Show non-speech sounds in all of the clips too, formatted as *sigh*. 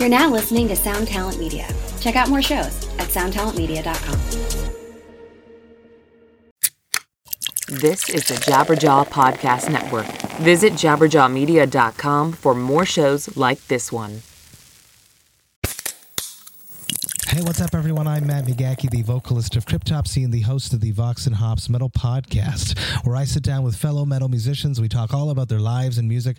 You're now listening to Sound Talent Media. Check out more shows at soundtalentmedia.com. This is the Jabberjaw Podcast Network. Visit jabberjawmedia.com for more shows like this one. Hey, what's up, everyone? I'm Matt McGachy, the vocalist of Cryptopsy and the host of the Vox and Hops Metal Podcast, where I sit down with fellow metal musicians. We talk all about their lives and music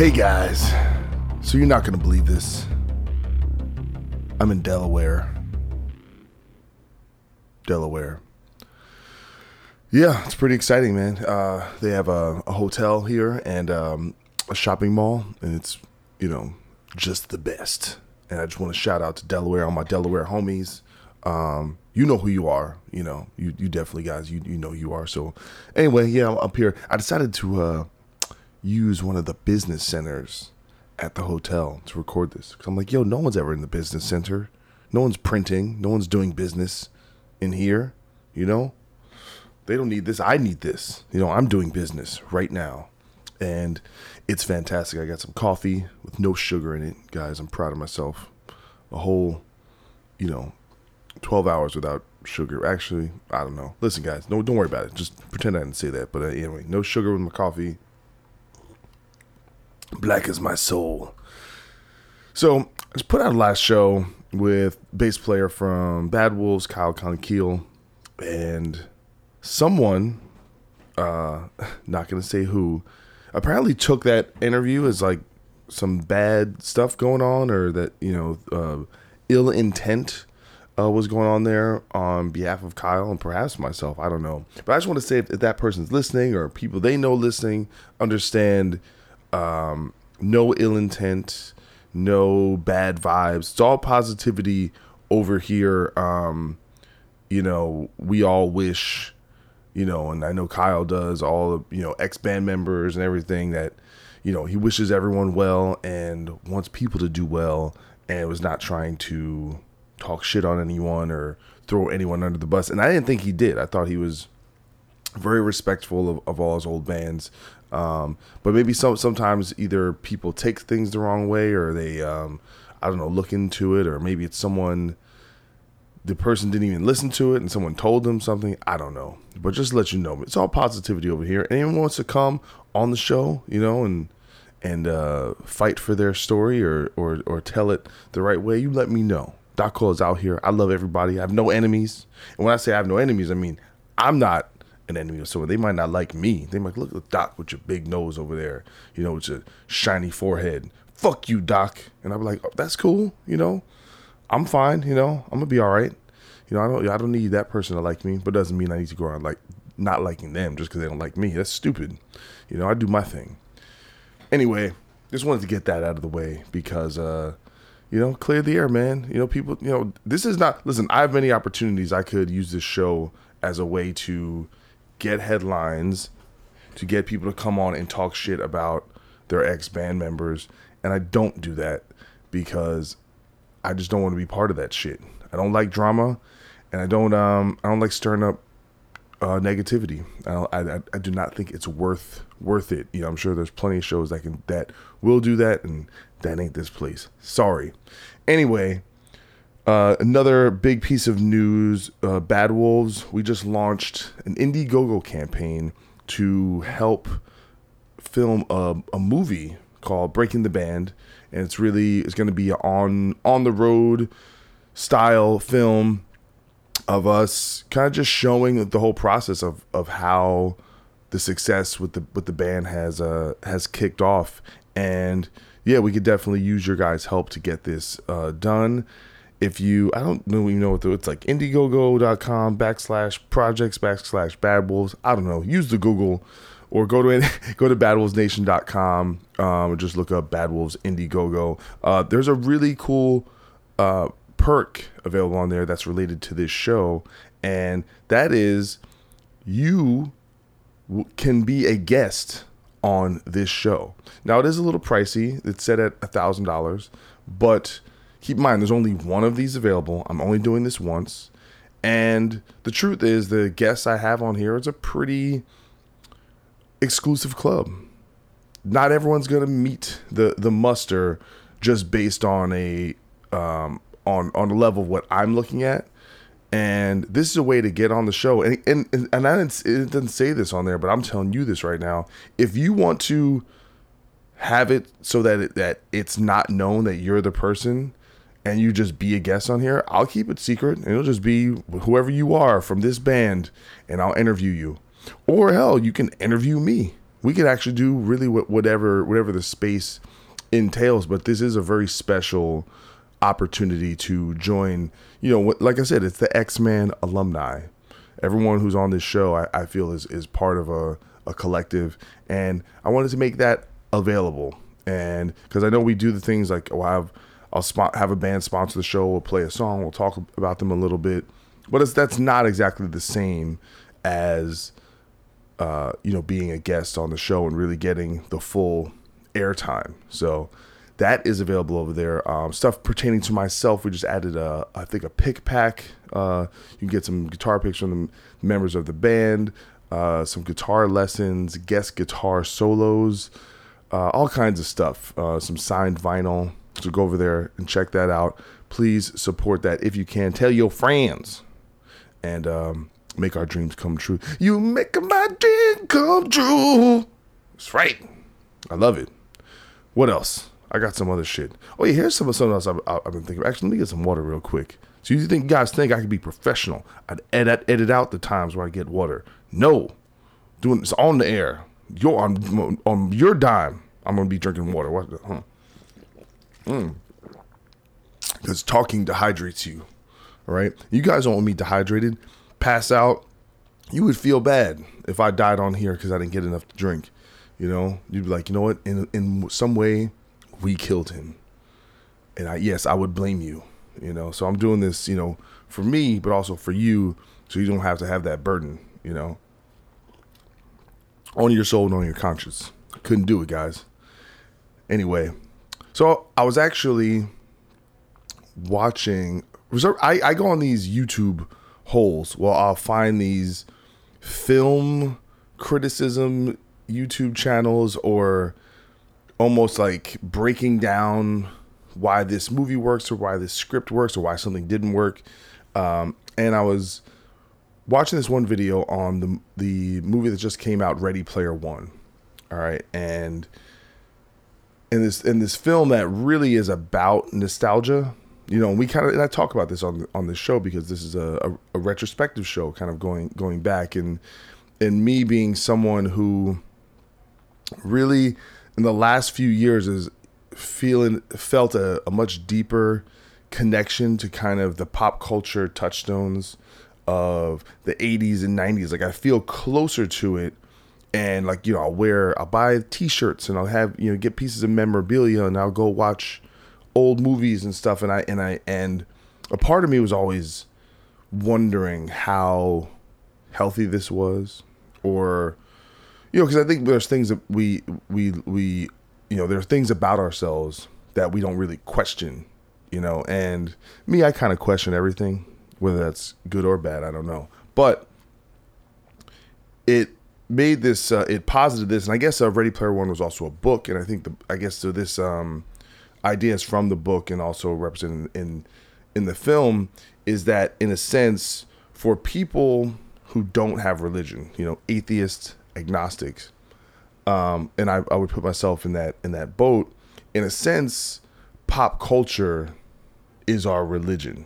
Hey guys, so you're not gonna believe this. I'm in Delaware. Delaware. Yeah, it's pretty exciting, man. Uh, they have a, a hotel here and um, a shopping mall, and it's you know just the best. And I just want to shout out to Delaware, all my Delaware homies. Um, you know who you are. You know, you you definitely guys, you you know who you are. So anyway, yeah, I'm up here. I decided to. Uh, use one of the business centers at the hotel to record this. Cause I'm like, yo, no one's ever in the business center. No one's printing. No one's doing business in here. You know, they don't need this. I need this. You know, I'm doing business right now, and it's fantastic. I got some coffee with no sugar in it, guys. I'm proud of myself. A whole, you know, 12 hours without sugar. Actually, I don't know. Listen, guys, no, don't worry about it. Just pretend I didn't say that. But uh, anyway, no sugar with my coffee Black is my soul. So I just put out a last show with bass player from Bad Wolves, Kyle Konkiel, and someone, uh, *laughs* not gonna say who, apparently took that interview as like some bad stuff going on, or that you know, uh, ill intent uh, was going on there on behalf of Kyle and perhaps myself. I don't know, but I just want to say if, if that person's listening or people they know listening understand um, no ill intent, no bad vibes. It's all positivity over here. Um, you know, we all wish, you know, and I know Kyle does, all of, you know, ex band members and everything that, you know, he wishes everyone well and wants people to do well and was not trying to talk shit on anyone or throw anyone under the bus. And I didn't think he did. I thought he was very respectful of, of all his old bands. Um, but maybe some sometimes either people take things the wrong way or they um, I don't know look into it or maybe it's someone the person didn't even listen to it and someone told them something. I don't know. But just let you know it's all positivity over here. Anyone wants to come on the show you know and and uh, fight for their story or, or or tell it the right way you let me know. Doc Coyle is out here. I love everybody. I have no enemies. And when I say I have no enemies I mean I'm not an enemy of someone. They might not like me. They might look at Doc with your big nose over there, you know, with your shiny forehead. Fuck you, Doc. And I'm like, oh, that's cool, you know. I'm fine, you know. I'm gonna be all right. You know, I don't I don't need that person to like me, but doesn't mean I need to go around like not liking them just because they don't like me. That's stupid. You know, I do my thing. Anyway, just wanted to get that out of the way because uh you know, clear the air, man. You know, people, you know, this is not, listen, I have many opportunities I could use this show as a way to get headlines to get people to come on and talk shit about their ex band members. And I don't do that because I just don't want to be part of that shit. I don't like drama, and I don't um I don't like stirring up uh, negativity. I, I I do not think it's worth worth it. You know, I'm sure there's plenty of shows that can that will do that, and that ain't this place. Sorry. Anyway, uh, another big piece of news uh, Bad Wolves, we just launched an Indiegogo campaign to help film a, a movie called Breaking the Band. And it's really, it's going to be on, on the road style film. of us kind of just showing the whole process of of how the success with the with the band has uh has kicked off and yeah we could definitely use your guys help to get this uh done if you i don't know you know what the, it's like indiegogo.com backslash projects backslash bad wolves i don't know use the google or go to *laughs* go to badwolvesnation.com um, or just look up bad wolves indiegogo uh, there's a really cool uh, perk available on there that's related to this show and that is you can be a guest on this show. Now it is a little pricey. It's set at a thousand dollars, but keep in mind there's only one of these available. I'm only doing this once, and the truth is the guests I have on here is a pretty exclusive club. Not everyone's gonna meet the the muster just based on a um, on on the level of what I'm looking at and this is a way to get on the show and and and I didn't, it doesn't say this on there but i'm telling you this right now if you want to have it so that it, that it's not known that you're the person and you just be a guest on here i'll keep it secret it'll just be whoever you are from this band and i'll interview you or hell you can interview me we could actually do really whatever whatever the space entails but this is a very special opportunity to join. You know, like I said, it's the X Men alumni. Everyone who's on this show, I, I feel, is is part of a, a collective, and I wanted to make that available. And because I know we do the things like, oh, I have I'll spot, have a band sponsor the show. We'll play a song. We'll talk about them a little bit, but it's that's not exactly the same as uh, you know being a guest on the show and really getting the full airtime. So that is available over there. Um, stuff pertaining to myself, we just added a, I think a pick pack. Uh, you can get some guitar picks from the members of the band, uh, some guitar lessons, guest guitar solos, uh, all kinds of stuff. Uh, some signed vinyl. So go over there and check that out. Please support that if you can. Tell your friends and um, make our dreams come true. You make my dream come true. That's right. I love it. What else? I got some other shit. Oh yeah, here's some something else I've, I've been thinking. Actually, let me get some water real quick. So you think guys think I could be professional? I'd edit edit out the times where I get water. No, doing this on the air. Your on on your dime. I'm gonna be drinking water. What? Huh? Mm. Because talking dehydrates you. All right. You guys don't want me dehydrated. Pass out. You would feel bad if I died on here because I didn't get enough to drink. You know, you'd be like, you know what? In in some way, we killed him. And I yes, I would blame you, you know. So I'm doing this, you know, for me, but also for you, so you don't have to have that burden, you know. On your soul and on your conscience. Couldn't do it, guys. Anyway, so I was actually watching. I, I go on these YouTube holes. Well, I'll find these film criticism YouTube channels or almost like breaking down why this movie works or why this script works or why something didn't work. Um, and I was watching this one video on the the movie that just came out, Ready Player One. All right, and in this in this film that really is about nostalgia. You know, we kind of and I talk about this on on this show because this is a, a, a retrospective show, kind of going going back and and me being someone who really in the last few years is feeling felt a, a much deeper connection to kind of the pop culture touchstones of the 80s and 90s like i feel closer to it and like you know i'll wear i'll buy t-shirts and i'll have you know get pieces of memorabilia and i'll go watch old movies and stuff and i and i and a part of me was always wondering how healthy this was or you know, because I think there's things that we we we you know there are things about ourselves that we don't really question, you know. And me, I kind of question everything, whether that's good or bad. I don't know, but it made this uh, it posited this, and I guess uh, Ready Player One was also a book, and I think the I guess so this um, ideas from the book and also represented in in the film is that in a sense for people who don't have religion, you know, atheists agnostics, um, and I, I would put myself in that in that boat. In a sense, pop culture is our religion,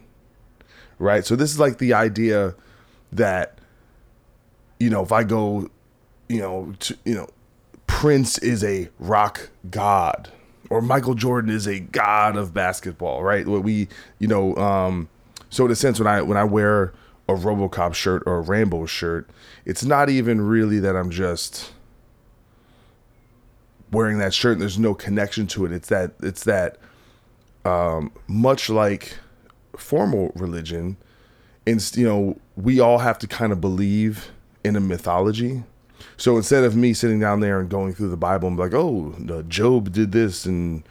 right? So this is like the idea that you know, if I go, you know, to, you know, Prince is a rock god or Michael Jordan is a god of basketball, right? What we, you know, um so in a sense when I when I wear a RoboCop shirt or a Rambo shirt, it's not even really that I'm just wearing that shirt there's no connection to it. It's that it's that um, much like formal religion, and you know, we all have to kind of believe in a mythology. So instead of me sitting down there and going through the Bible and be like, oh, Job did this and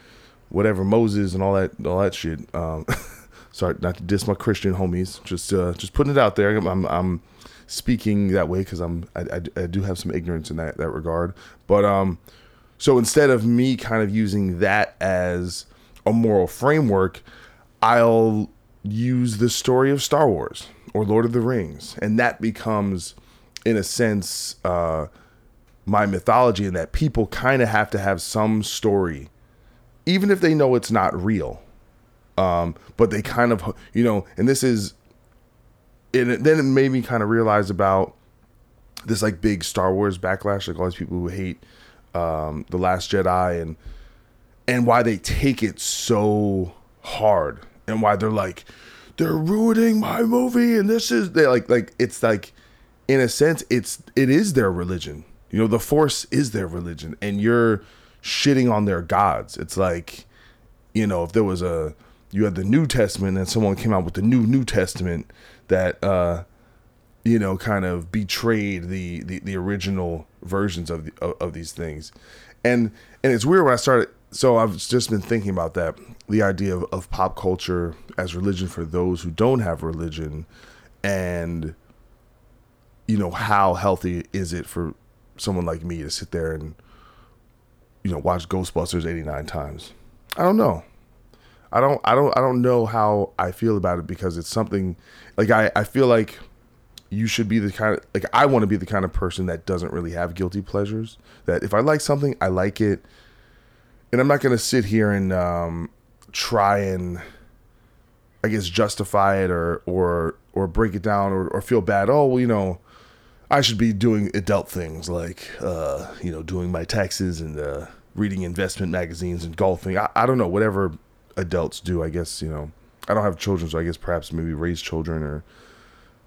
whatever Moses and all that all that shit. Um, *laughs* sorry, not to diss my Christian homies. Just uh, just putting it out there. I'm I'm speaking that way because I'm I, I, I, do have some ignorance in that that regard. But um, so instead of me kind of using that as a moral framework, I'll use the story of Star Wars or Lord of the Rings, and that becomes, in a sense, uh, my mythology. In that people kind of have to have some story, even if they know it's not real. Um, but they kind of, you know, and this is and then it made me kind of realize about this like big Star Wars backlash, like all these people who hate um, the Last Jedi and and why they take it so hard and why they're like they're ruining my movie and this is they like like it's like in a sense it's it is their religion. You know the force is their religion and you're shitting on their gods. It's like you know if there was a you had the new testament and someone came out with the new new testament that uh, you know kind of betrayed the, the the original versions of, the, of, of these things, and and it's weird when I started. So I've just been thinking about that, the idea of, of pop culture as religion for those who don't have religion, and you know how healthy is it for someone like me to sit there and you know watch Ghostbusters 89 times? I don't know. I don't I don't I don't know how I feel about it because it's something like I I feel like you should be the kind of like I want to be the kind of person that doesn't really have guilty pleasures. That if I like something, I like it, and I'm not gonna sit here and um, try and I guess justify it or or or break it down or, or feel bad. Oh, well, you know, I should be doing adult things like uh, you know doing my taxes and uh, reading investment magazines and golfing. I, I don't know whatever adults do. I guess you know I don't have children, so I guess perhaps maybe raise children or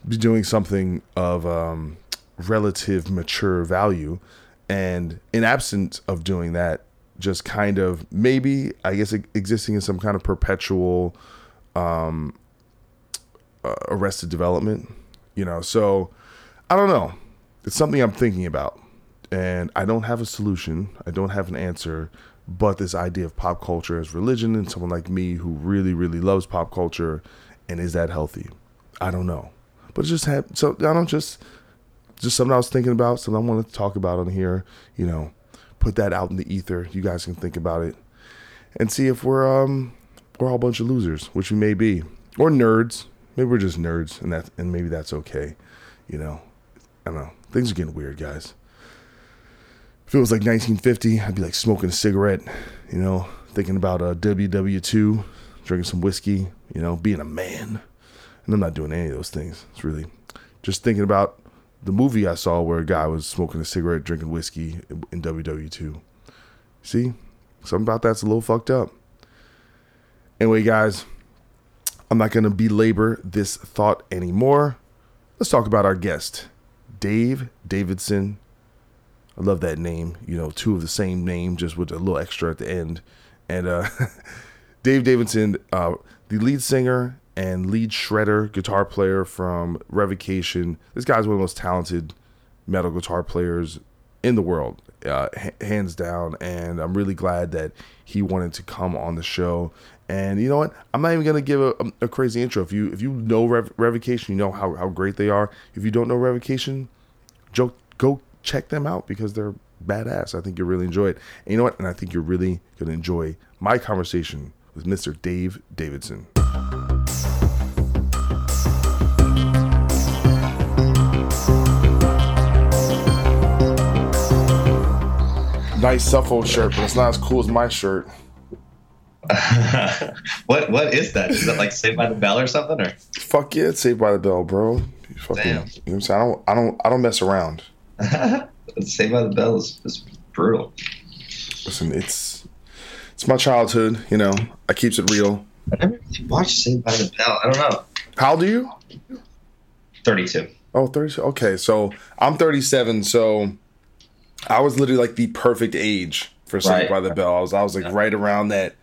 be doing something of um, relative mature value. And in absence of doing that, just kind of maybe I guess existing in some kind of perpetual um, uh, arrested development, you know. So I don't know. It's something I'm thinking about, and I don't have a solution. I don't have an answer but this idea of pop culture as religion and someone like me who really really loves pop culture and is that healthy? I don't know. But just have so i don't just just something i was thinking about something i want to talk about on here you know. Put that out in the ether. You guys can think about it. And see if we're um we're all a bunch of losers which we may be. Or nerds. Maybe we're just nerds and that and maybe that's okay you know i don't know things are getting weird guys if it was like 1950, I'd be like smoking a cigarette, you know, thinking about uh, a WW2, drinking some whiskey, you know, being a man. And I'm not doing any of those things. It's really just thinking about the movie I saw where a guy was smoking a cigarette, drinking whiskey in WW2. See, something about that's a little fucked up. Anyway, guys, I'm not going to belabor this thought anymore. Let's talk about our guest, Dave Davidson I love that name. You know, two of the same name, just with a little extra at the end. And uh, *laughs* Dave Davidson, uh, the lead singer and lead shredder guitar player from Revocation. This guy's one of the most talented metal guitar players in the world, uh, hands down. And I'm really glad that he wanted to come on the show. And you know what? I'm not even gonna give a, a crazy intro. If you if you know Rev- Revocation, you know how, how great they are. If you don't know Revocation, joke, go check them out because they're badass. I think you'll really enjoy it. And you know what? And I think you're really going to enjoy my conversation with Mr. Dave Davidson. Nice Suffolk shirt, but it's not as cool as my shirt. *laughs* what what is that? Is that like Saved by the Bell or something? Or Fuck yeah, it's Saved by the Bell, bro. You fucking, Damn. You know what I'm saying? I don't, I don't, I don't mess around. *laughs* Saved by the Bell is, is brutal. Listen, it's, it's my childhood. You know, I keeps it real. I never really watched Saved by the Bell. I don't know. How old are you? Thirty-two. Oh, 30. Okay, so I'm 37, so I was literally like the perfect age for Saved Right. by the Bell. I was, I was like right around that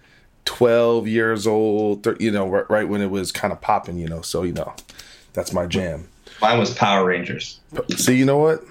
12 years old, you know, right, right when it was kind of popping, you know. So, you know, that's my jam. Mine was Power Rangers. See, you know what?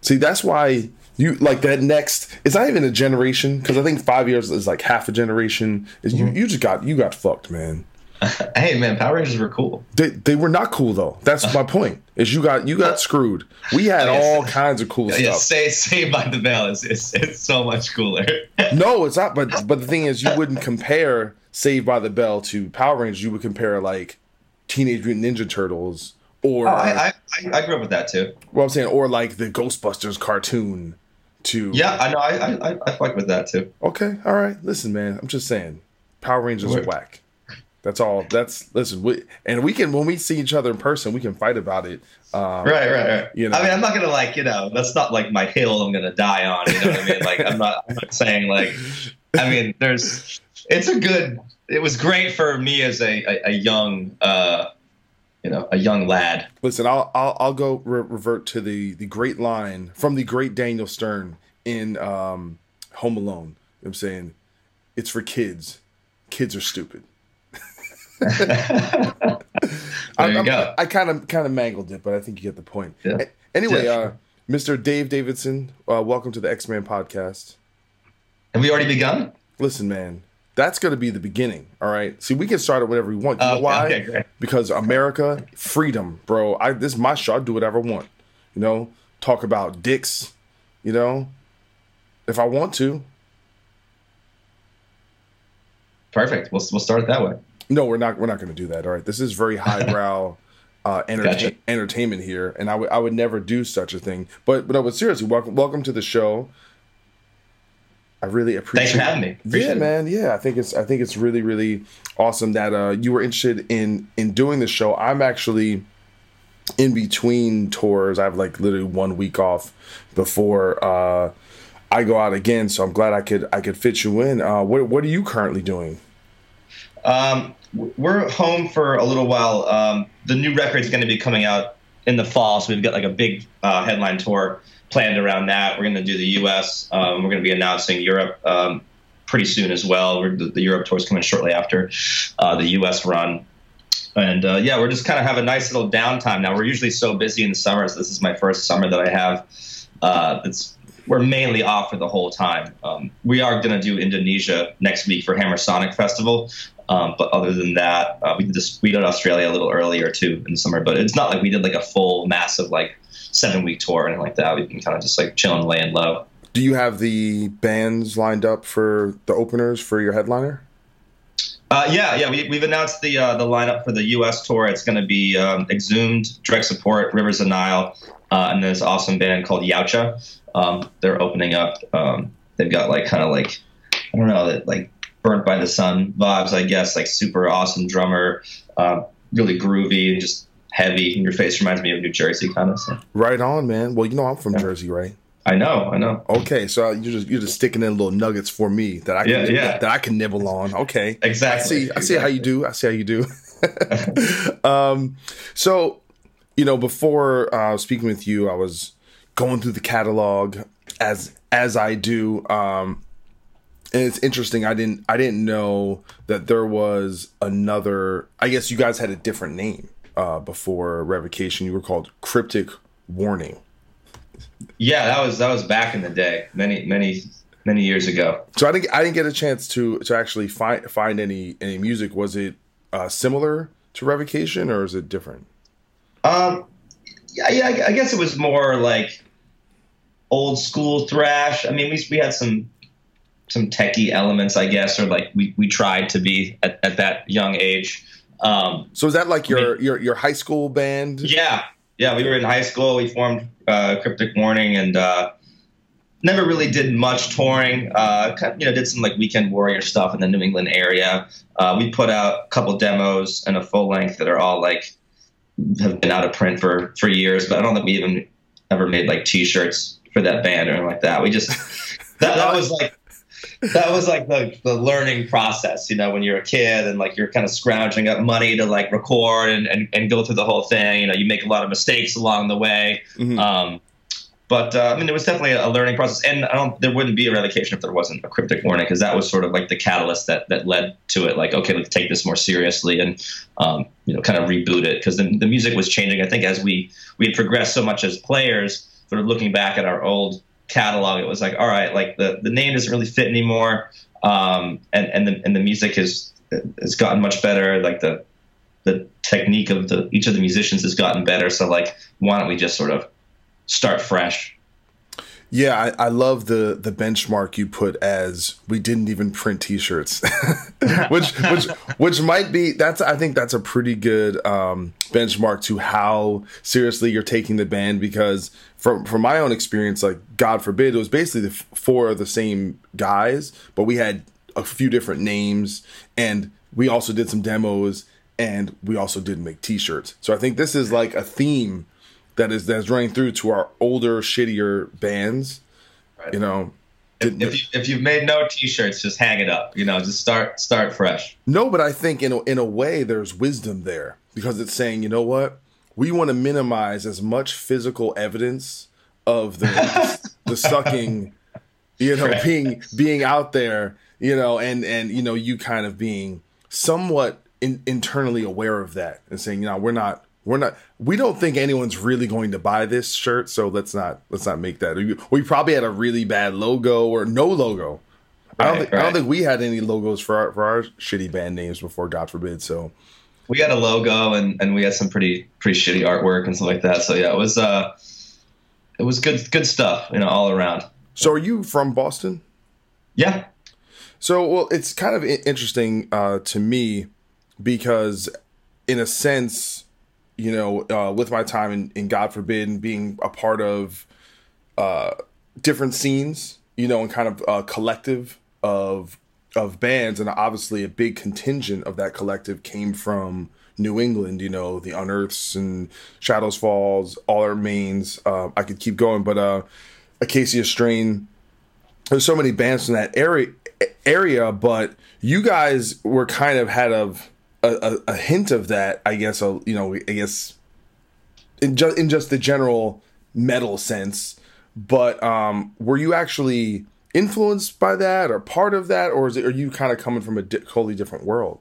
See, that's why you like that next. It's not even a generation because I think five years is like half a generation. Is you mm-hmm. you just got you got fucked, man. *laughs* Hey man, Power Rangers were cool. They they were not cool though. That's *laughs* my point. Is you got you got screwed. We had guess- all kinds of cool Yeah, stuff. say Saved by the Bell is it's, it's so much cooler. *laughs* No, it's not. But but the thing is, you wouldn't compare Saved by the Bell to Power Rangers. You would compare like Teenage Mutant Ninja Turtles or Oh, I, I I- grew up with that too. well, I'm saying or like the Ghostbusters cartoon. To Yeah, I know. I I I, fuck with that too. Okay, all right. Listen, man, I'm just saying, Power Rangers are whack. That's all. That's listen. We, and we can when we see each other in person, we can fight about it. Um, Right, right, right. You know. I mean, I'm not gonna like you know. That's not like my hill. I'm gonna die on. You know what I mean? Like, I'm not, I'm not saying like. I mean, there's. It's a good. It was great for me as a a, a young, uh, you know, a young lad. Listen, I'll I'll, I'll go re- revert to the the great line from the great Daniel Stern in um, Home Alone. You know what I'm saying it's for kids. Kids are stupid. *laughs* There you I'm- go. I kind of kind of mangled it, but I think you get the point. Yeah. Anyway, Yeah, uh, Mr. Dave Davidson, uh, welcome to the X Men podcast. Have we already begun? Listen, man, that's going to be the beginning. All right. See, we can start it whenever we want. You know Okay, why? okay. Because America, freedom, bro. I this is my show. I do whatever I want. You know, talk about dicks. You know, if I want to. Perfect. We'll we'll start it that way. No, we're not. We're not going to do that. All right. This is very highbrow. *laughs* Uh, entertain, Gotcha. entertainment here, and I would I would never do such a thing. But but no, but seriously, welcome welcome to the show. I really appreciate. Thanks for having me. Appreciate yeah, it. man. Yeah, I think it's I think it's really really awesome that uh, you were interested in in doing the show. I'm actually in between tours. I have like literally one week off before uh, I go out again. So I'm glad I could I could fit you in. Uh, what what are you currently doing? Um, we're home for a little while. Um, the new record's going to be coming out in the fall, so we've got like a big uh, headline tour planned around that. We're going to do the U.S. Um, we're going to be announcing Europe um, pretty soon as well. The, the Europe tour's coming shortly after uh, the U.S. run. And uh, yeah, we're just kind of have a nice little downtime now. We're usually so busy in the summers. This is my first summer that I have. Uh, it's we're mainly off for the whole time. Um, we are going to do Indonesia next week for Hammersonic Festival, um, but other than that, uh, we did this. We did Australia a little earlier too in the summer, but it's not like we did like a full massive like seven week tour or anything like that. We've been kind of just like chill chilling, laying low. Do you have the bands lined up for the openers for your headliner? Uh, yeah, yeah, we, we've announced the uh, the lineup for the U.S. tour. It's going to be um, Exhumed, Direct Support, Rivers of Nihil, uh, and this awesome band called Yautja. Um, they're opening up. Um, they've got like kind of like I don't know, that like burnt by the sun vibes, I guess. Like super awesome drummer, uh, really groovy and just heavy. And your face reminds me of New Jersey, kind of. So. Right on, man. Well, you know I'm from Yeah. Jersey, right? I know, I know. Okay, so you're just you're just sticking in little nuggets for me that I can Yeah, yeah. that I can nibble on. Okay, Exactly. I see. I see how you do. I see how you do. *laughs* um, so you know, before uh, speaking with you, I was going through the catalog as as I do. Um, and it's interesting. I didn't I didn't know that there was another. I guess you guys had a different name uh, before revocation. You were called Cryptic Warning. Yeah, that was that was back in the day, many many many years ago. So I didn't I didn't get a chance to to actually find find any any music. Was it uh, similar to Revocation or is it different? Um, yeah, yeah, I- I guess it was more like old school thrash. I mean, we we had some some techie elements, I guess, or like we, we tried to be at, at that young age. Um, So is that like your mean- your your high school band? yeah, yeah, we were in high school. We formed uh, Cryptic Warning, and uh, never really did much touring. Uh, you know, did some like weekend warrior stuff in the New England area. Uh, we put out a couple demos and a full length that are all like have been out of print for for years, but I don't think we even ever made like T-shirts for that band or anything like that. We just *laughs* that, that was like that was like the, the learning process, you know, when you're a kid and like you're kind of scrounging up money to like record and, and, and go through the whole thing. You know, you make a lot of mistakes along the way. Mm-hmm. Um, but uh, I mean, it was definitely a learning process, and I don't. There wouldn't be a revocation if there wasn't a cryptic warning, because that was sort of like the catalyst that that led to it. Like, okay, let's take this more seriously, and um, you know, kind of reboot it, because the, the music was changing. I think as we we had progressed so much as players, sort of looking back at our old catalog, it was like, all right, like the the name doesn't really fit anymore, um, and and the and the music has has gotten much better. Like the the technique of the each of the musicians has gotten better. So like, why don't we just sort of start fresh. Yeah, I, I, love the the benchmark you put as we didn't even print T-shirts, *laughs* which which which might be that's I think that's a pretty good um, benchmark to how seriously you're taking the band because from from my own experience, like God forbid, it was basically the four of the same guys, but we had a few different names, and we also did some demos, and we also did make T-shirts. So I think this is like a theme that is that's running through to our older, shittier bands. Right. You know, if, if, you, if you've made no t-shirts, just hang it up. You know, just start start fresh. No, but I think in a, in a way there's wisdom there because it's saying, you know what, we want to minimize as much physical evidence of the the *laughs* sucking, you know, right. being being out there, you know, and and you know you kind of being somewhat in, internally aware of that and saying, you know, we're not we're not we don't think anyone's really going to buy this shirt so let's not let's not make that. We, probably had a really bad logo or no logo. Right, I, don't think, right. I don't think we had any logos for our, for our shitty band names before god forbid so. We had a logo and, and we had some pretty pretty shitty artwork and stuff like that so yeah it was uh it was good good stuff you know all around. So are you from boston? Yeah. So well it's kind of interesting uh to me because in a sense you know, uh, with my time in, in God forbid being a part of uh, different scenes, you know, and kind of a collective of of bands, and obviously a big contingent of that collective came from New England. You know, the Unearths and Shadows Falls, All That Remains. Uh, I could keep going, but uh, Acacia Strain. There's so many bands from that area area, but you guys were kind of had of a, a, hint of that, I guess. A, you know, I guess in just in just the general metal sense. But um, were you actually influenced by that, or part of that, or is it? Are you kind of coming from a di- totally different world?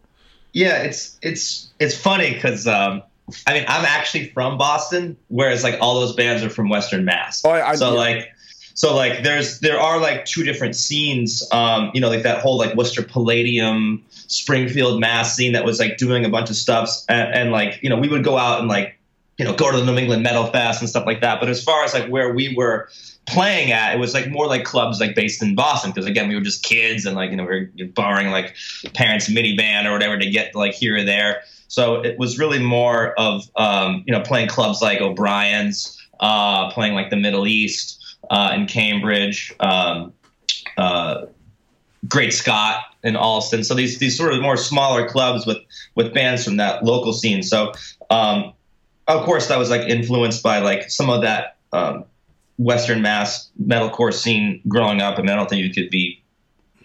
Yeah, it's it's it's funny because um, I mean I'm actually from Boston, whereas like all those bands are from Western Mass. Oh, I, I, so yeah. like so like there's there are like two different scenes um you know like that whole like worcester palladium springfield mass scene that was like doing a bunch of stuff and, and like you know we would go out and like you know go to the new england metal fest and stuff like that. But as far as like where we were playing at it was like more like clubs like based in boston. Because again we were just kids and like you know we were borrowing like parents minivan or whatever to get like here or there. So it was really more of um, you know playing clubs like o'brien's uh, playing like the middle east uh, in Cambridge, um, uh, Great Scott in Allston. So these these sort of more smaller clubs with with bands from that local scene. So um, of course that was like influenced by like some of that um, Western Mass metalcore scene growing up. I mean, I don't think you could be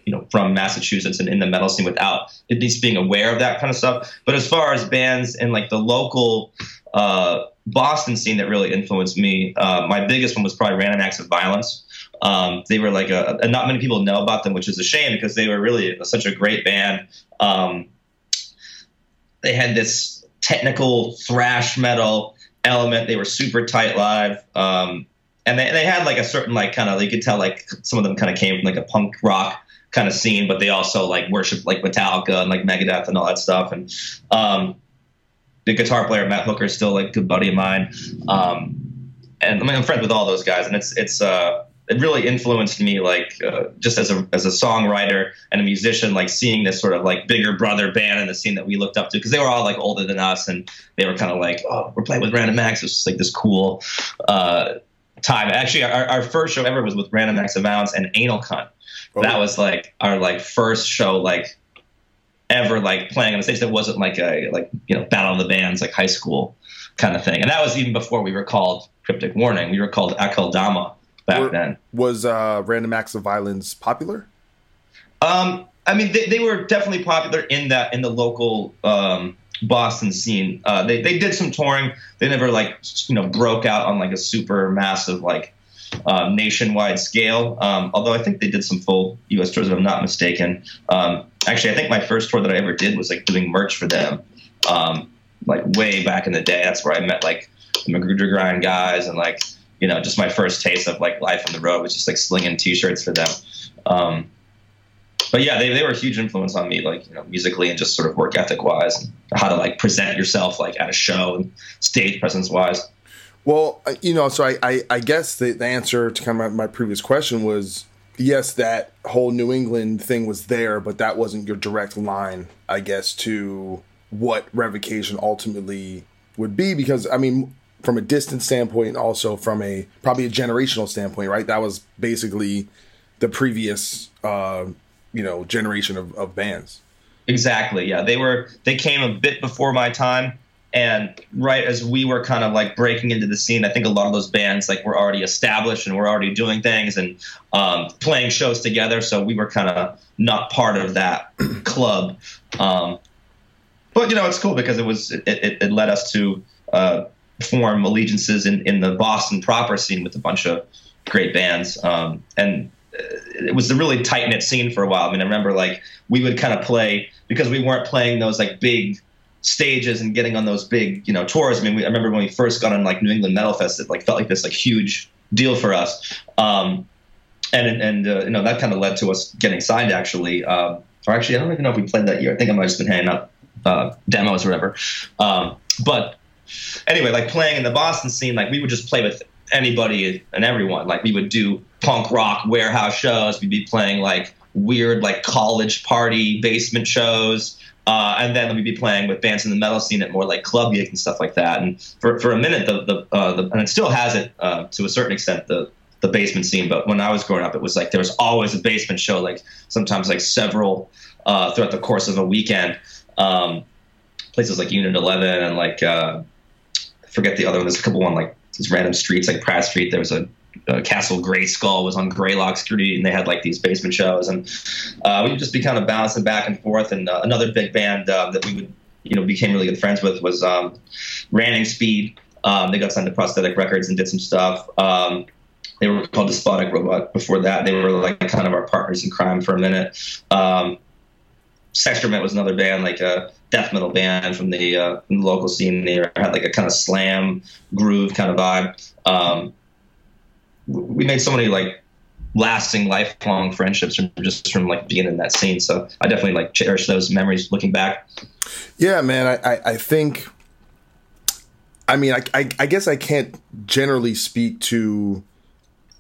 you know from Massachusetts and in the metal scene without at least being aware of that kind of stuff. But as far as bands and like the local uh, Boston scene that really influenced me, uh, my biggest one was probably Random Acts of Violence. Um, they were like a, and not many people know about them, which is a shame because they were really such a great band. Um, they had this technical thrash metal element. They were super tight live. Um, and they, they had like a certain like kind of you could tell like some of them kind of came from like a punk rock kind of scene, but they also like worship like Metallica and like Megadeth and all that stuff. And um, the guitar player Matt Hooker is still like a good buddy of mine. Um, and I mean, I'm friends with all those guys, and it's it's uh, it really influenced me, like uh, just as a as a songwriter and a musician, like seeing this sort of like bigger brother band in the scene that we looked up to, because they were all like older than us, and they were kind of like, oh, we're playing with Random Acts. It's just like this cool. Uh, time. Actually, our, our first show ever was with Random Acts of Violence and Anal Cunt. Oh. That was like our like first show like ever like playing on a stage that wasn't like a like you know Battle of the Bands like high school kind of thing. And that was even before we were called Cryptic Warning. We were called Akeldama back Were- then. Was uh, Random Acts of Violence popular? Um, I mean, they, they were definitely popular in that in the local um, Boston scene. Uh, they they did some touring. They never like you know broke out on like a super massive like uh, nationwide scale. Um, although I think they did some full U.S. tours, if I'm not mistaken. Um, actually, I think my first tour that I ever did was like doing merch for them, um, like way back in the day. That's where I met like the Magrudergrind guys and like you know just my first taste of like life on the road was just like slinging T-shirts for them. Um, but yeah, they, they were a huge influence on me, like you know, musically and just sort of work ethic wise, and how to like present yourself like at a show and stage presence wise. Well, uh, you know, so I, I, I guess the, the answer to kind of my, previous question was yes, that whole New England thing was there, but that wasn't your direct line, I guess, to what revocation ultimately would be. Because, I mean, from a distance standpoint, and also from a probably a generational standpoint, right? That was basically the previous, uh, you know, generation of, of bands. Exactly. Yeah, they were they came a bit before my time, and right as we were kind of like breaking into the scene, I think a lot of those bands like were already established and were already doing things and um, playing shows together. So we were kind of not part of that *clears throat* club. Um, but you know, it's cool because it was it, it, it led us to uh, form allegiances in in the Boston proper scene with a bunch of great bands. Um, and uh, it was a really tight knit scene for a while. I mean, I remember like we would kind of play because we weren't playing those like big stages and getting on those big you know tours. I mean, we, I remember when we first got on like New England Metal Fest, it like felt like this like huge deal for us. Um, and and uh, you know that kind of led to us getting signed actually. Um, or actually, I don't even know if we played that year. I think I might have just been handing out uh, demos or whatever. Um, but anyway, like playing in the Boston scene, like we would just play with anybody and everyone. Like we would do punk rock warehouse shows. We'd be playing like weird like college party basement shows. Uh, and then we'd be playing with bands in the metal scene at more like club gigs and stuff like that. And for, for a minute, the, the, uh, the and it still has it uh, to a certain extent, the, the basement scene. But when I was growing up, it was like there was always a basement show, like sometimes like several uh, throughout the course of a weekend. Um, places like Unit 11 and like uh, forget the other one. There's a couple one like these random streets like Pratt Street. There was a, a Castle Gray Skull was on Greylock Street, and they had like these basement shows, and uh, we'd just be kind of bouncing back and forth. And uh, another big band uh, that we would you know became really good friends with was um, Ramming Speed. Um, they got signed to Prosthetic Records and did some stuff. Um, they were called Despotic Robot before that. They were like kind of our partners in crime for a minute. Um, Sextrament was another band, like a death metal band from the, uh, from the local scene. They had like a kind of slam groove kind of vibe. Um, we made so many like lasting, lifelong friendships from just from like being in that scene. So I definitely like cherish those memories looking back. Yeah, man. I, I, I think. I mean, I, I, I guess I can't generally speak to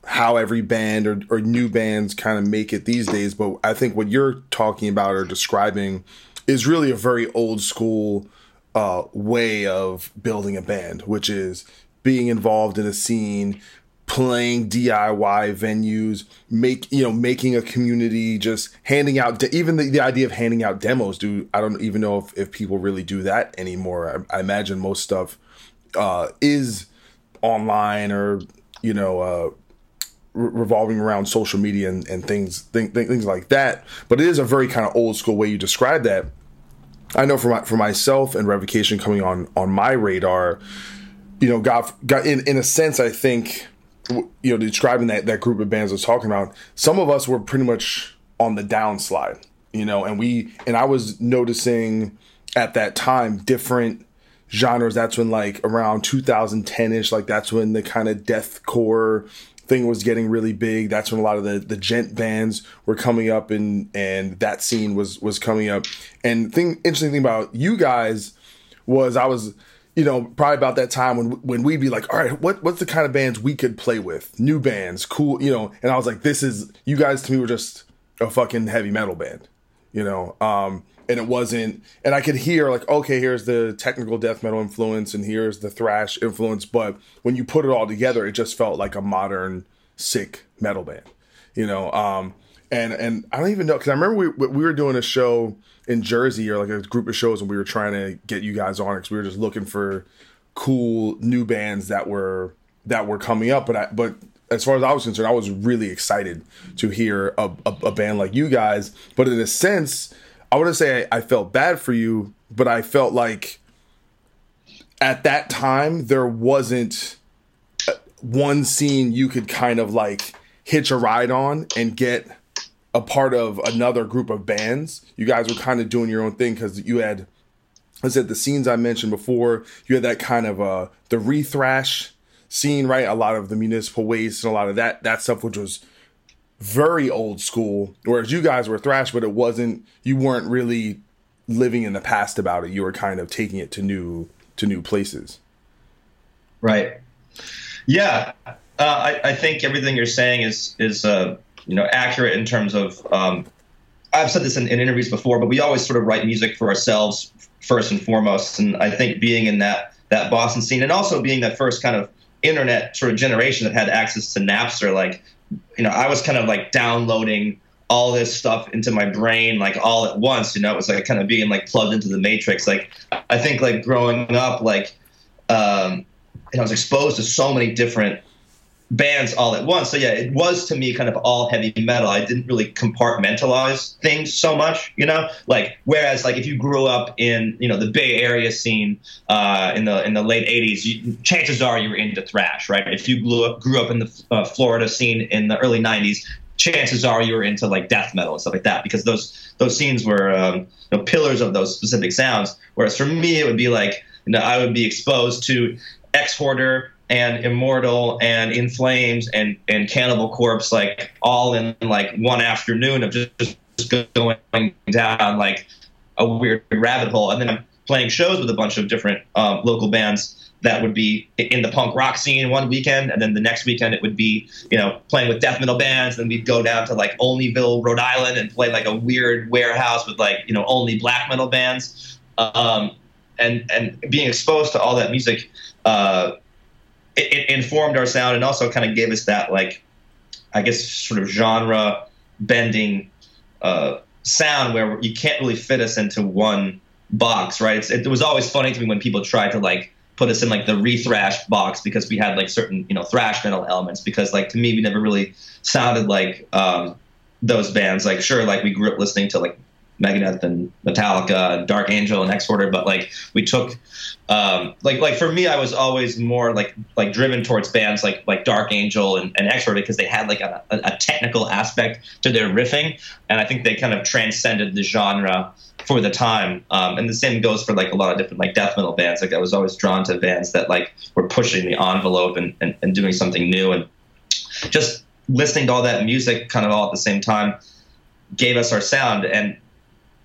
how every band or, or new bands kind of make it these days, but I think what you're talking about or describing is really a very old school uh, way of building a band, which is being involved in a scene, playing DIY venues, make you know making a community, just handing out de- even the, the idea of handing out demos. Do I don't even know if, if people really do that anymore. I, I imagine most stuff uh, is online or you know uh, re- revolving around social media and, and things th- th- things like that. But it is a very kind of old school way you describe that. I know for my, for myself and revocation coming on on my radar, you know, got got in in a sense. I think you know describing that that group of bands I was talking about. Some of us were pretty much on the downslide, you know, and we and I was noticing at that time different genres. That's when like around 2010 ish, like that's when the kind of deathcore thing was getting really big. That's when a lot of the the djent bands were coming up, and and that scene was was coming up. And thing interesting thing about you guys was I was you know probably about that time when when we'd be like, all right, what what's the kind of bands we could play with? New bands, cool, you know. And I was like, this is you guys to me were just a fucking heavy metal band, you know. Um, and it wasn't and i could hear like okay here's the technical death metal influence and here's the thrash influence but when you put it all together it just felt like a modern sick metal band you know um and and i don't even know because i remember we we were doing a show in jersey or like a group of shows and we were trying to get you guys on because we were just looking for cool new bands that were that were coming up but i but as far as I was concerned, I was really excited to hear a, a, a, band like you guys. But in a sense, I wouldn't say I, I felt bad for you, but I felt like at that time there wasn't uh, one scene you could kind of like hitch a ride on and get a part of another group of bands. You guys were kind of doing your own thing because you had, I said, the scenes I mentioned before. You had that kind of uh the rethrash scene, right? A lot of the municipal waste and a lot of that that stuff, which was very old school, whereas you guys were thrash, but it wasn't. You weren't really living in the past about it. You were kind of taking it to new to new places. Right. Yeah, uh, I, I think everything you're saying is is uh, you know accurate in terms of. Um, I've said this in, in interviews before, but we always sort of write music for ourselves first and foremost, and I think being in that that Boston scene and also being that first kind of internet sort of generation that had access to Napster, like you know, I was kind of like downloading all this stuff into my brain like all at once. You know, it was like kind of being like plugged into the matrix. Like I think like growing up, like um, and I was exposed to so many different bands all at once. So yeah, it was to me kind of all heavy metal. I didn't really compartmentalize things so much, you know. Like whereas like if you grew up in you know the Bay Area scene uh, in the in the late '80s, you, chances are you were into thrash, right? If you grew up, grew up in the uh, Florida scene in the early '90s, chances are you were into like death metal and stuff like that because those those scenes were um, you know, pillars of those specific sounds. Whereas for me, it would be like you know I would be exposed to Exhorder and Immortal and In Flames and and Cannibal Corpse like all in like one afternoon of just, just going down like a weird rabbit hole. And then I'm playing shows with a bunch of different um, local bands that would be in the punk rock scene one weekend, and then the next weekend it would be you know playing with death metal bands. Then we'd go down to like Olneyville, Rhode Island, and play like a weird warehouse with like you know only black metal bands. Um, and and being exposed to all that music uh, it, it informed our sound and also kind of gave us that like I guess sort of genre bending uh, sound where you can't really fit us into one box, right? It's, it was always funny to me when people tried to like put us in like the rethrash box because we had like certain you know thrash metal elements because like to me we never really sounded like um, those bands. Like sure, like we grew up listening to like Megadeth and Metallica Dark Angel and Exhorder, but like we took um, like like for me, I was always more like like driven towards bands like like Dark Angel and, and Exhorder because they had like a, a, technical aspect to their riffing, and I think they kind of transcended the genre for the time. Um, and the same goes for like a lot of different like death metal bands. Like I was always drawn to bands that like were pushing the envelope and, and, and doing something new and just listening to all that music kind of all at the same time gave us our sound and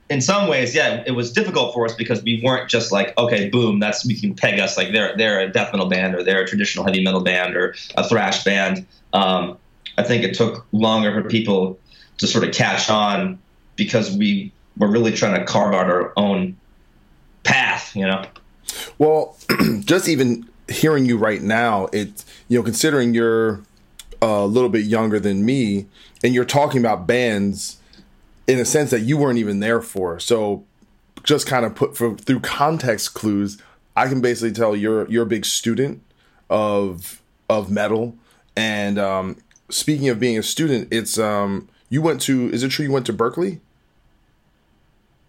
in some ways, yeah, it was difficult for us because we weren't just like, okay, boom, that's we can peg us like they're they're a death metal band or they're a traditional heavy metal band or a thrash band. Um, I think it took longer for people to sort of catch on because we were really trying to carve out our own path, you know. Well, *clears throat* just even hearing you right now, it you know, considering you're a little bit younger than me, and you're talking about bands in a sense that you weren't even there for. So just kind of put for, through context clues, I can basically tell you're you're a big student of of metal. And um, speaking of being a student, it's um, you went to is it true you went to Berklee?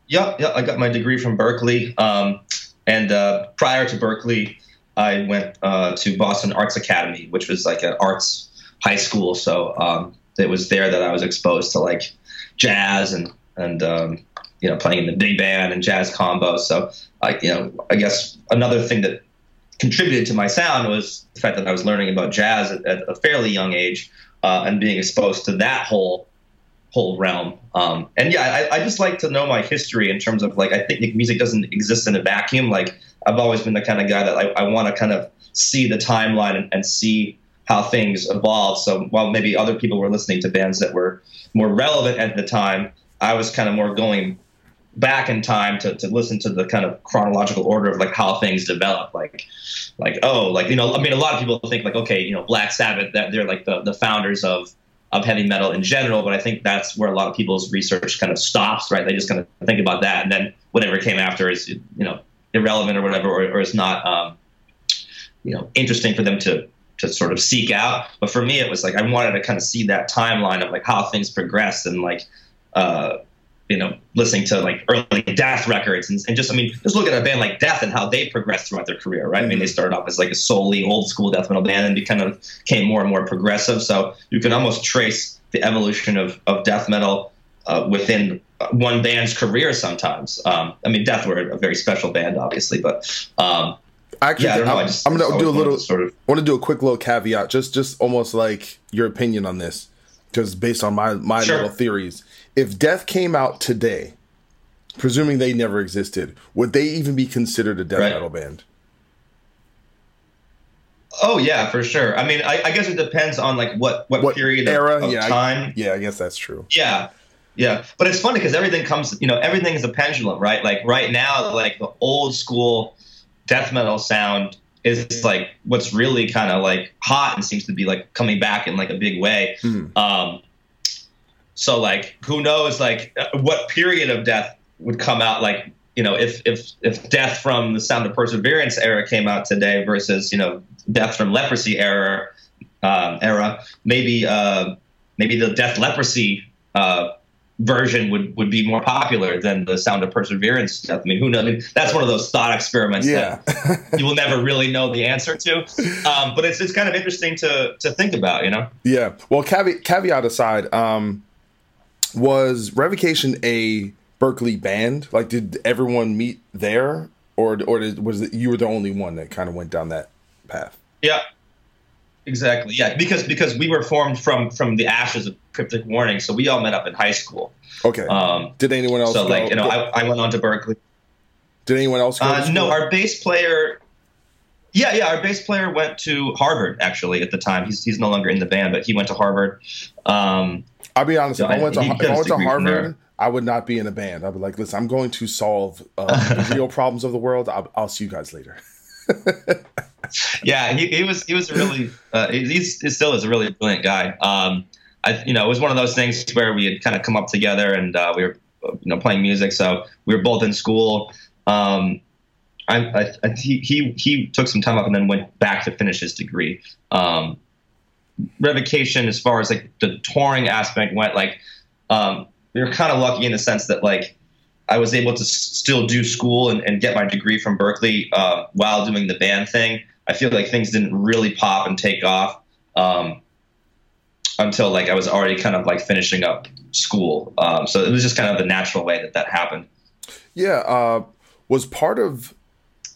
Yeah, yeah, I got my degree from Berklee. Um, and uh, prior to Berklee, I went uh, to Boston Arts Academy, which was like an arts high school. So um, it was there that I was exposed to like jazz and and um, you know playing in the big band and jazz combo. So I you know I guess another thing that contributed to my sound was the fact that I was learning about jazz at, at a fairly young age uh, and being exposed to that whole whole realm. Um, and yeah, I, I, just like to know my history in terms of like I think music doesn't exist in a vacuum. Like I've always been the kind of guy that I, I want to kind of see the timeline and, and see how things evolved. So while maybe other people were listening to bands that were more relevant at the time, I was kind of more going back in time to, to listen to the kind of chronological order of like how things develop like like oh like you know i mean a lot of people think like okay you know black sabbath that they're like the, the founders of of heavy metal in general but i think that's where a lot of people's research kind of stops right they just kind of think about that and then whatever came after is you know irrelevant or whatever or, or is not um, you know interesting for them to to sort of seek out but for me it was like i wanted to kind of see that timeline of like how things progressed and like uh, you know, listening to like early Death records and, and, just, I mean, just look at a band like Death and how they progressed throughout their career, right? Mm-hmm. I mean, they mm-hmm. started off as like a solely old school death metal band and they kind of came more and more progressive. So you can almost trace the evolution of, of death metal uh, within one band's career sometimes. Um, I mean, Death were a very special band, obviously, but um, Actually, yeah, I am I'm gonna do a little. Sort of. I want to do a quick little caveat, just just almost like your opinion on this, because based on my my sure. little theories if Death came out today, presuming they never existed, would they even be considered a death right. metal band? Oh yeah, for sure. I mean, I, I, guess it depends on like what what, what period era, of, of yeah, time. I, yeah, I guess that's true. Yeah, yeah. But it's funny because everything comes, you know, everything is a pendulum, right? Like right now, like the old school death metal sound is like what's really kind of like hot and seems to be like coming back in like a big way. Mm. Um, so like, who knows like uh, what period of death would come out like you know if if if death from the sound of perseverance era came out today versus you know death from leprosy era um, era maybe uh, maybe the death leprosy uh, version would would be more popular than the sound of perseverance stuff. I mean, who knows? I mean, that's one of those thought experiments yeah. that *laughs* you will never really know the answer to. Um, but it's it's kind of interesting to to think about, you know. Yeah. Well, caveat, caveat aside, um, was Revocation a Berklee band? Like, did everyone meet there, or or did, was it you were the only one that kind of went down that path? Yeah, exactly. Yeah, because because we were formed from from the ashes of Cryptic Warning, so we all met up in high school. Okay. Um, did anyone else? So go, like you know, I, I, went on to Berklee. Did anyone else? Uh, no, our bass player. Yeah, yeah, our bass player went to Harvard actually at the time. He's he's no longer in the band, but he went to Harvard. Um, I'll be honest. if I went to, I went to Harvard, I would not be in a band. I'd be like, listen, I'm going to solve uh, *laughs* the real problems of the world. I'll, I'll see you guys later. *laughs* *laughs* yeah, he, he, was he was really uh, he's he still is a really brilliant guy. Um, I you know it was one of those things where we had kind of come up together and uh, we were you know playing music, so we were both in school. Um, I, I, he, he he took some time off and then went back to finish his degree. Um, revocation as far as like the touring aspect went like um, we were kind of lucky in the sense that like i was able to s- still do school and, and, get my degree from Berklee uh, while doing the band thing i feel like things didn't really pop and take off um, until like i was already kind of like finishing up school. Um, so it was just kind of the natural way that that happened. Yeah uh, was part of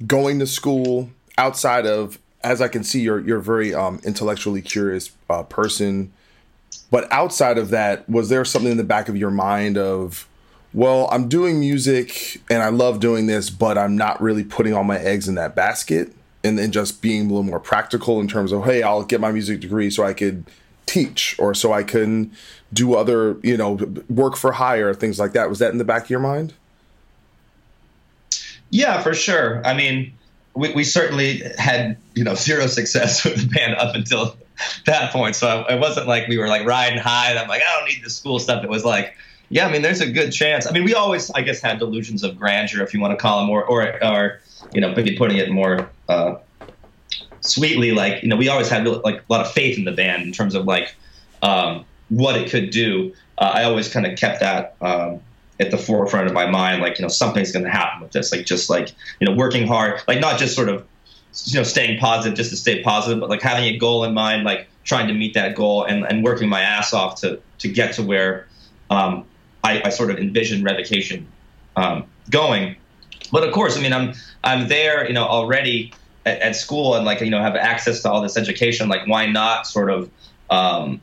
going to school outside of as I can see, you're you're a very um, intellectually curious uh, person. But outside of that, was there something in the back of your mind of, well, I'm doing music and I love doing this, but I'm not really putting all my eggs in that basket, and then just being a little more practical in terms of, hey, I'll get my music degree so I could teach or so I can do other, you know, work for hire, things like that. Was that in the back of your mind? Yeah, for sure. I mean, we, we certainly had you know zero success *laughs* with the band up until that point. So it wasn't like we were like riding high. And I'm like, I don't need the school stuff. It was like, yeah, I mean, there's a good chance. I mean, we always, I guess, had delusions of grandeur, if you want to call them, or or, or you know, maybe putting it more uh, sweetly, like you know, we always had like a lot of faith in the band in terms of like um, what it could do. Uh, I always kind of kept that. Um, at the forefront of my mind like you know something's going to happen with this like just like you know working hard like not just sort of you know staying positive just to stay positive but like having a goal in mind like trying to meet that goal and, and working my ass off to to get to where um, I, I sort of envision revocation um, going but of course i mean i'm i'm there you know already at, at, school and like you know have access to all this education like why not sort of um,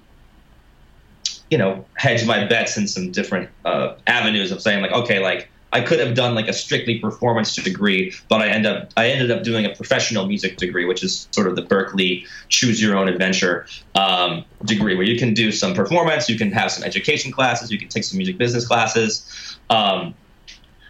you know hedge my bets in some different uh, avenues of saying like okay like I could have done like a strictly performance degree, but I end up I ended up doing a professional music degree, which is sort of the Berklee choose your own adventure um, degree, where you can do some performance, you can have some education classes, you can take some music business classes. Um,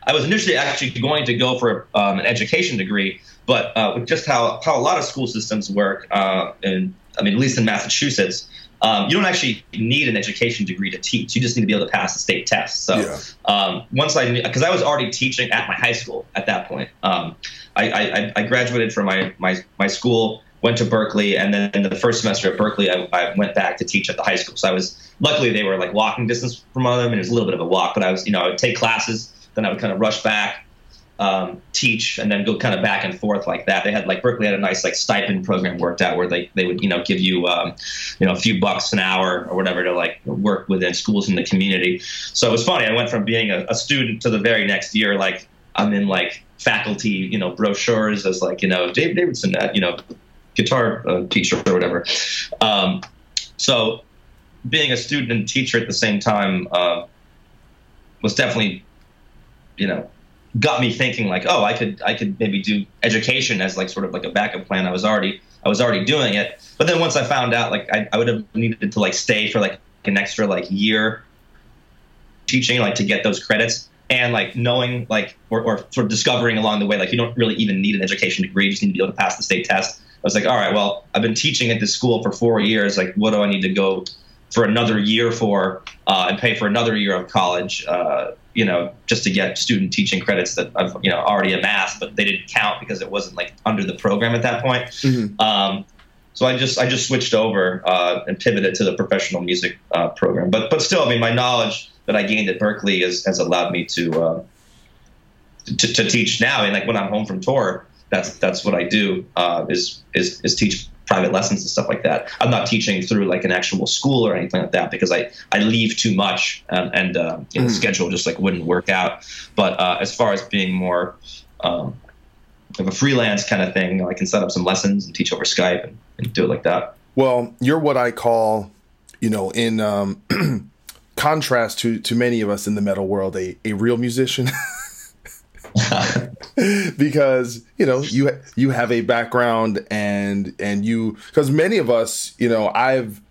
I was initially actually going to go for um, an education degree, but uh, with just how how a lot of school systems work, uh, and I mean, at least in Massachusetts, um, you don't actually need an education degree to teach. You just need to be able to pass the state test. So Yeah. um, once I, because I was already teaching at my high school at that point. Um, I, I, I graduated from my, my, my school, went to Berklee, and then in the first semester at Berklee, I, I went back to teach at the high school. So I was, luckily they were like walking distance from one of them, and it was a little bit of a walk, but I was, you know, I would take classes, then I would kind of rush back, um, teach and then go kind of back and forth like that. They had like Berklee had a nice like stipend program worked out where they, they would you know give you um, you know a few bucks an hour or whatever to like work within schools in the community. So it was funny. I went from being a, a student to the very next year like I'm in like faculty you know brochures as like you know Dave Davidson uh, you know guitar uh, teacher or whatever. Um, so being a student and teacher at the same time uh, was definitely you know got me thinking like oh i could i could maybe do education as like sort of like a backup plan. I was already i was already doing it. But then once i found out like i, I would have needed to like stay for like an extra like year teaching like to get those credits. And like knowing like or, or sort of discovering along the way like you don't really even need an education degree. You just need to be able to pass the state test. I was like all right well i've been teaching at this school for four years. Like what do i need to go for another year for uh, and pay for another year of college uh, you know, just to get student teaching credits that I've, you know, already amassed, but they didn't count because it wasn't like under the program at that point. Mhm. Um, so I just, I just switched over uh, and pivoted to the professional music uh, program. But, but still, I mean, my knowledge that I gained at Berklee has, has allowed me to, uh, to, to teach now. And like when I'm home from tour, that's, that's what I do uh, is, is, is teach private lessons and stuff like that. I'm not teaching through like an actual school or anything like that because I, I leave too much and, and uh, you know, the schedule just like wouldn't work out. But uh, as far as being more um, of a freelance kind of thing, you know, I can set up some lessons and teach over Skype and, and do it like that. Well, you're what I call, you know, in um, *clears throat* contrast to to many of us in the metal world, a, a real musician. *laughs* *laughs* because you know you you have a background and and you because many of us you know I've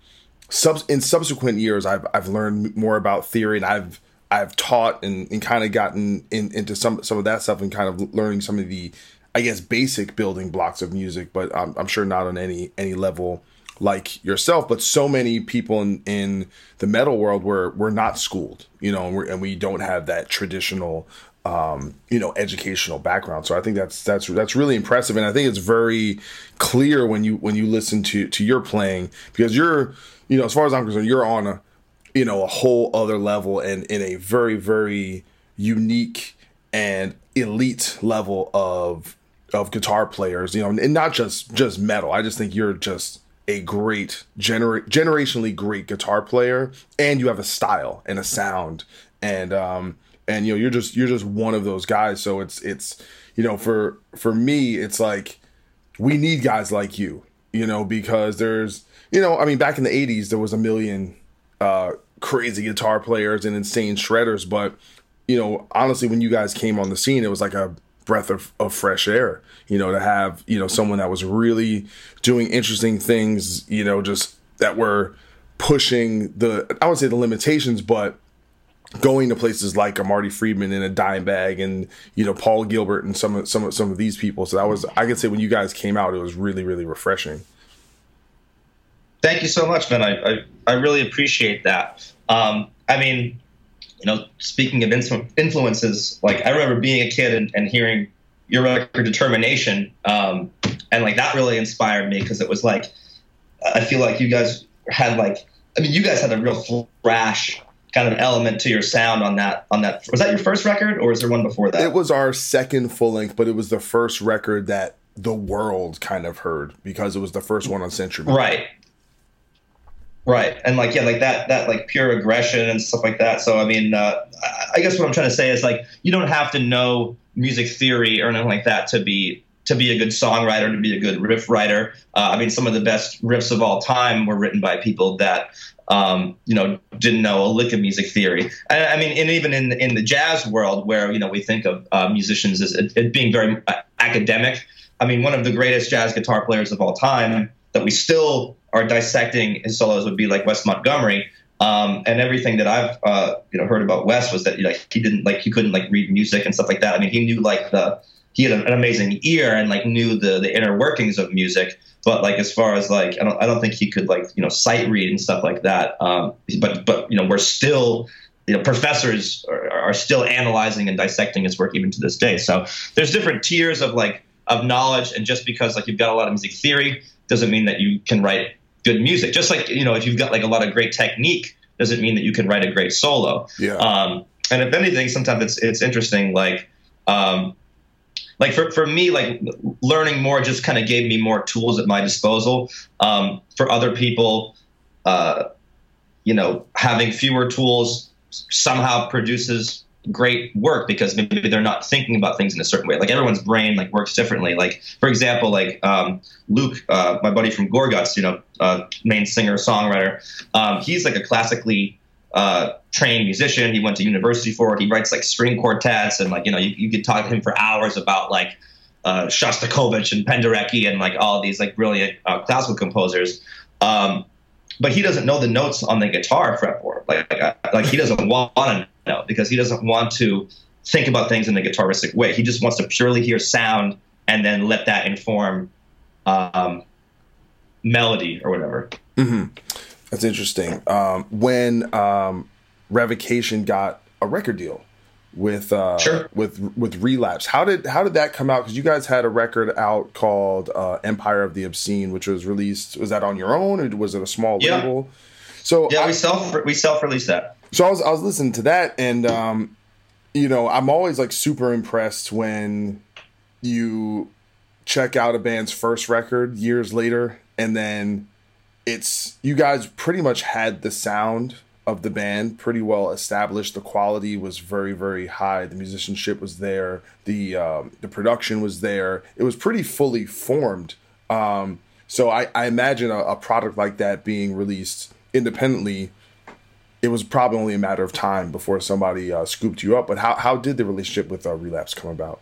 sub in subsequent years I've I've learned more about theory and I've I've taught and, and kind of gotten in, into some some of that stuff and kind of learning some of the I guess basic building blocks of music, but I'm, I'm sure not on any any level like yourself. But so many people in, in the metal world were we're not schooled, you know, and, and we don't have that traditional um, you know educational background. So I think that's that's that's really impressive, and I think it's very clear when you when you listen to to your playing because you're you know as far as I'm concerned, you're on a you know a whole other level and in a very very unique and elite level of of guitar players you know and not just just metal. I just think you're just a great gener- generationally great guitar player and you have a style and a sound. And um and you know you're just you're just one of those guys. So it's it's you know for for me it's like we need guys like you you know because there's you know i mean back in the 80s there was a million uh crazy guitar players and insane shredders. But you know honestly when you guys came on the scene it was like a breath of, of fresh air you know to have you know someone that was really doing interesting things you know just that were pushing the i would say the limitations but going to places like a Marty Friedman and a Dimebag and you know Paul Gilbert and some of some of some of these people. So that was I could say when you guys came out, it was really really refreshing. Thank you so much, man. I, I, I really appreciate that. Um, I mean, you know, speaking of influ- influences, like I remember being a kid and, and hearing your record Determination, um, and like that really inspired me because it was like, I feel like you guys had like, I mean, you guys had a real thrash kind of element to your sound on that on that was that your first record or was there one before that? It was our second full length, but it was the first record that the world kind of heard because it was the first one on Century. Right. Right. And like yeah like that that like pure aggression and stuff like that. So i mean uh, i guess what i'm trying to say is like you don't have to know music theory or anything like that to be to be a good songwriter to be a good riff writer uh, i mean some of the best riffs of all time were written by people that um, you know didn't know a lick of music theory I, I mean and even in in the jazz world where you know we think of uh, musicians as it, being very uh, academic I mean, one of the greatest jazz guitar players of all time that we still are dissecting his solos would be like Wes Montgomery. Um, and everything that I've uh, you know heard about Wes was that know, he didn't like he couldn't like read music and stuff like that. I mean, he knew like the he had an amazing ear and like knew the the inner workings of music. But like as far as like I don't I don't think he could like you know sight read and stuff like that. Um, but but you know we're still you know professors are, are still analyzing and dissecting his work even to this day. So there's different tiers of like of knowledge, and just because like you've got a lot of music theory doesn't mean that you can write good music. Just like you know, if you've got like a lot of great technique, doesn't mean that you can write a great solo. Yeah. Um, and if anything, sometimes it's it's interesting. Like, um, like for for me, like learning more just kind of gave me more tools at my disposal. Um, for other people, uh, you know, having fewer tools somehow produces great work because maybe they're not thinking about things in a certain way. Like everyone's brain like works differently. Like for example, like um, Luke, uh, my buddy from Gorguts, you know, uh, main singer songwriter, um, he's like a classically uh, trained musician. He went to university for it. He writes like string quartets and like you know you, you could talk to him for hours about like uh, Shostakovich and Penderecki and like all these like brilliant uh, classical composers. Um, but he doesn't know the notes on the guitar fretboard. Like, like, like he doesn't want to know because he doesn't want to think about things in a guitaristic way. He just wants to purely hear sound and then let that inform um, melody or whatever. That's interesting. Um, when um, Revocation got a record deal with uh, Sure. with with Relapse, how did how did that come out? Because you guys had a record out called uh, Empire of the Obscene, which was released. Was that on your own, or was it a small Yeah. label? So Yeah, I- we self we self released that. so I was I was listening to that, and um, you know, I'm always like super impressed when you check out a band's first record years later, and then it's you guys pretty much had the sound of the band pretty well established. The quality was very very high. The musicianship was there. The um, the production was there. It was pretty fully formed. Um, so I, I imagine a, a product like that being released independently it was probably only a matter of time before somebody uh, scooped you up. But how, how did the relationship with uh, Relapse come about?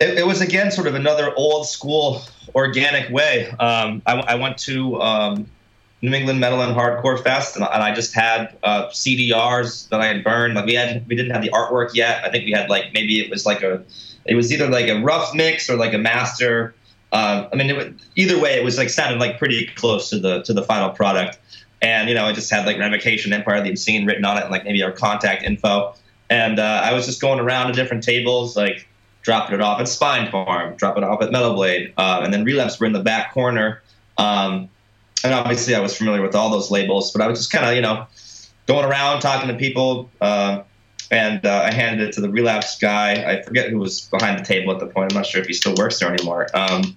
It, it was again sort of another old school organic way. Um, I, I went to um, New England Metal and Hardcore Fest, and, and I just had uh, CDRs that I had burned. Like we had, we didn't have the artwork yet. I think we had like maybe it was like a, it was either like a rough mix or like a master. Uh, I mean, it, either way, it was like sounded like pretty close to the to the final product. And you know, I just had like Revocation, Empire of the Obscene written on it, and like maybe our contact info. And uh, I was just going around to different tables, like dropping it off at Spinefarm, dropping it off at Metal Blade, uh, and then Relapse were in the back corner. Um, and obviously, I was familiar with all those labels, but I was just kind of, you know, going around talking to people. Uh, and uh, I handed it to the Relapse guy. I forget who was behind the table at the point. I'm not sure if he still works there anymore. Um,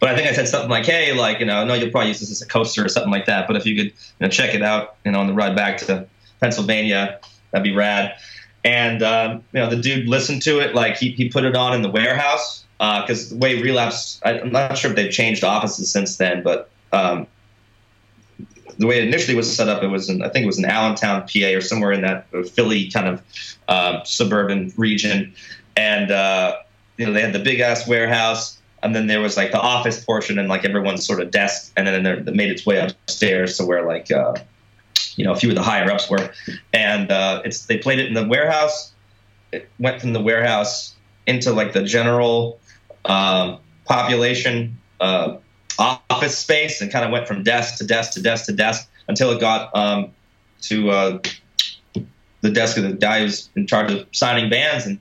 but I think I said something like, "Hey, like you know, no, you'll probably use this as a coaster or something like that. But if you could, you know, check it out, you know, on the ride back to Pennsylvania, that'd be rad." And um, you know, the dude listened to it. Like he he put it on in the warehouse because uh, the way Relapse, I, am not sure if they've changed offices since then, but um, the way it initially was set up, it was in, I think it was in Allentown, PA, or somewhere in that Philly kind of uh, suburban region, and uh, you know they had the big ass warehouse, and then there was like the office portion and like everyone's sort of desk, and then it made its way upstairs to where like uh, you know a few of the higher ups were, and uh, it's they played it in the warehouse. It went from the warehouse into like the general um, population uh, office space and kind of went from desk to desk to desk to desk until it got um, to uh, the desk of the guy who's in charge of signing bands. And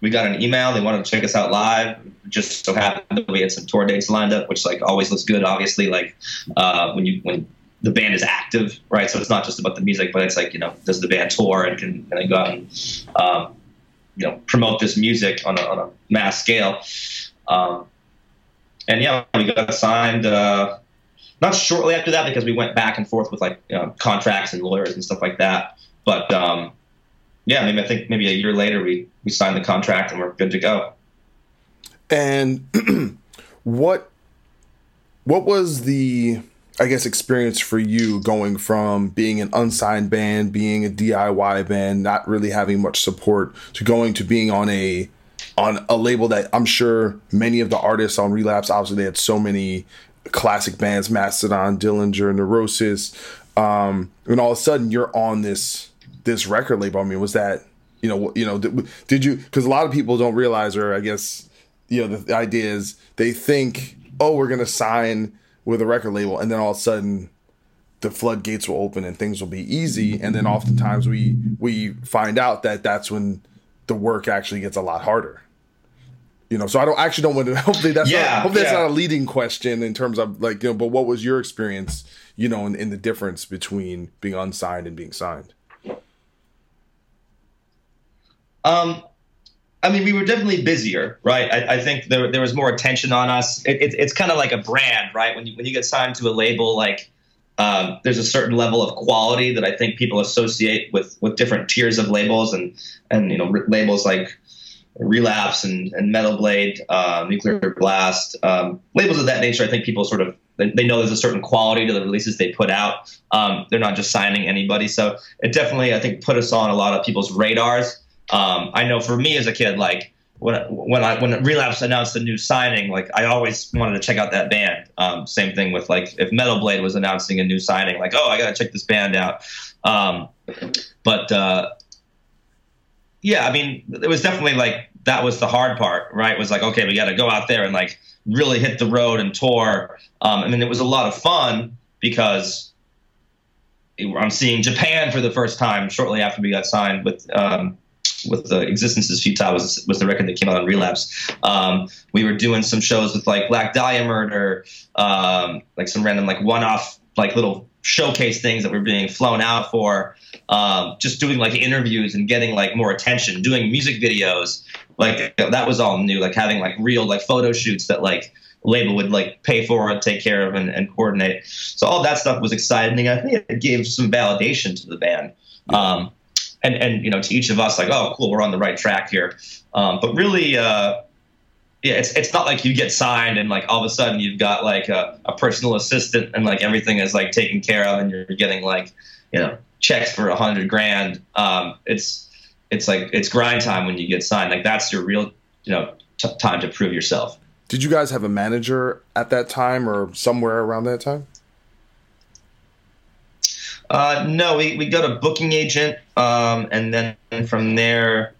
we got an email. They wanted to check us out live. Just so happened that we had some tour dates lined up, which like always looks good. Obviously, like uh, when you when the band is active, right? So it's not just about the music, but it's like you know, does the band tour and can, can go out and um, you know promote this music on a, on a mass scale? Um, and yeah, we got signed. Uh, not shortly after that because we went back and forth with like you know, contracts and lawyers and stuff like that. But um, yeah, maybe I think maybe a year later we we signed the contract and we're good to go. And *clears throat* what what was the I guess experience for you going from being an unsigned band, being a DIY band, not really having much support, to going to being on a on a label that I'm sure many of the artists on Relapse, obviously they had so many classic bands, Mastodon, Dillinger, Neurosis, um, and all of a sudden you're on this this record label. I mean, was that you know you know did, did you? Because a lot of people don't realize, or I guess you know the, the idea is they think, oh, we're gonna sign with a record label, and then all of a sudden the floodgates will open and things will be easy, and then oftentimes we we find out that that's when the work actually gets a lot harder. You know so i don't actually don't want *laughs* to hopefully that's yeah, not hopefully yeah. that's not a leading question in terms of like you know but what was your experience you know in, in the difference between being unsigned and being signed? Um I mean, we were definitely busier, right? I, I think there, there was more attention on us. It, it, it's kind of like a brand, right? When you when you get signed to a label, like um, there's a certain level of quality that I think people associate with with different tiers of labels, and and you know labels like Relapse and, and Metal Blade, uh, Nuclear Blast, um, labels of that nature. I think people sort of they know there's a certain quality to the releases they put out. Um, they're not just signing anybody, so it definitely I think put us on a lot of people's radars. Um, I know for me as a kid, like when when I when Relapse announced a new signing, like I always wanted to check out that band. Um, same thing with like if Metal Blade was announcing a new signing, like oh I gotta check this band out. Um, but uh, yeah, I mean, it was definitely like that was the hard part, right? It was like, okay, we got to go out there and like really hit the road and tour. Um, I mean, it was a lot of fun because I'm seeing Japan for the first time shortly after we got signed with um, with the Existence is Futile was was the record that came out on Relapse. Um, we were doing some shows with like Black Dahlia Murder, um, like some random like one off like little showcase things that were being flown out for um, just doing like interviews and getting like more attention doing music videos. Like that was all new like having like real like photo shoots that like label would like pay for and take care of and, and coordinate. So all that stuff was exciting. I think it gave some validation to the band. Um, and and you know to each of us like oh cool we're on the right track here um, but really uh, yeah, it's it's not like you get signed and like all of a sudden you've got like a, a personal assistant and like everything is like taken care of and you're getting like you know checks for a hundred grand. Um, it's it's like it's grind time when you get signed. Like that's your real you know t- time to prove yourself. Did you guys have a manager at that time or somewhere around that time? Uh, no, we, we got a booking agent, um, and then from there,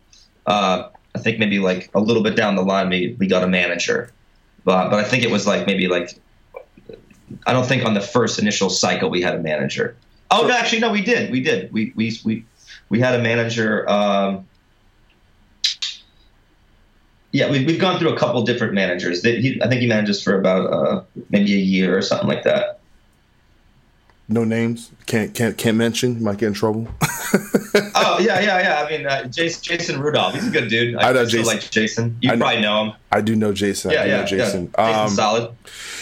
uh, I think maybe like a little bit down the line, we, we got a manager. But, but I think it was like maybe like, I don't think on the first initial cycle we had a manager. Oh, no, actually, no, we did. We did. We, we, we, we had a manager. Um, Yeah, we've, we've gone through a couple different managers. They, he, I think he manages for about uh, maybe a year or something like that. No names. Can't can't can't mention. Might get in trouble. *laughs* oh yeah, yeah, yeah. I mean, uh, Jason, Jason Rudolph. He's a good dude. I, I know I Jason. like Jason. You I probably know him. I do know Jason. Yeah, I do yeah, know Jason. yeah. Jason's Um, solid.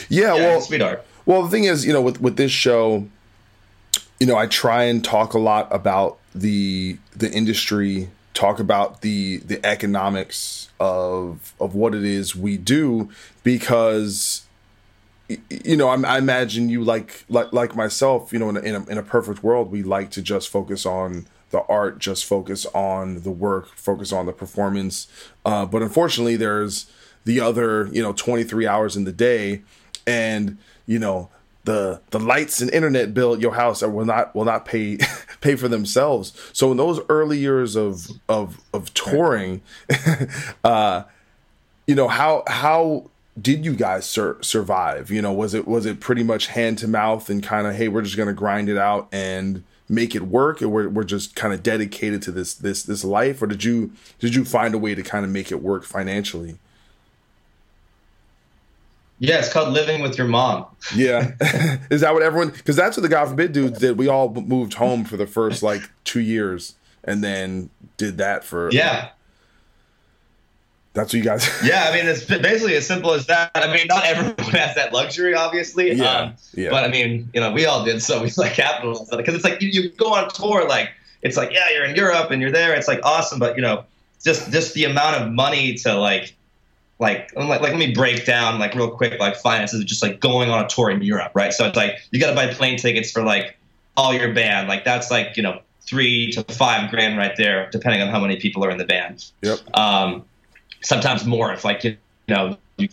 Yeah, Yeah, well, sweetheart. Well, the thing is, you know, with with this show, you know, I try and talk a lot about the the industry, talk about the the economics of of what it is we do, because you know, I, I imagine you like like like myself, you know, in a, in a in a perfect world, we like to just focus on the art, just focus on the work, focus on the performance. Uh, but unfortunately, there's the other, you know, 23 hours in the day, and you know the the lights and internet bill at your house will not will not pay *laughs* pay for themselves. So in those early years of of of touring, *laughs* uh, you know how how did you guys sur- survive? You know, was it was it pretty much hand to mouth and kind of hey, we're just gonna grind it out and make it work, or we're, we're just kind of dedicated to this this this life, or did you did you find a way to kind of make it work financially? Yeah, it's called living with your mom. Yeah, *laughs* *laughs* is that what everyone? Because that's what the God forbid dudes did. We all moved home for the first like two years, and then did that for Yeah. That's what you guys. *laughs* Yeah, I mean, it's basically as simple as that. I mean, not everyone *laughs* has that luxury, obviously. Yeah, Um, yeah. But I mean, you know, we all did, so we like capitalized on it because it's like you, you go on tour, like it's like yeah, you're in Europe and you're there, it's like awesome, but you know, just just the amount of money to like. Like, I'm like, like, let me break down like real quick, like finances of just like going on a tour in Europe, right? So it's like you got to buy plane tickets for like all your band, like that's like you know three to five grand right there, depending on how many people are in the band Yep. um, sometimes more if like you know you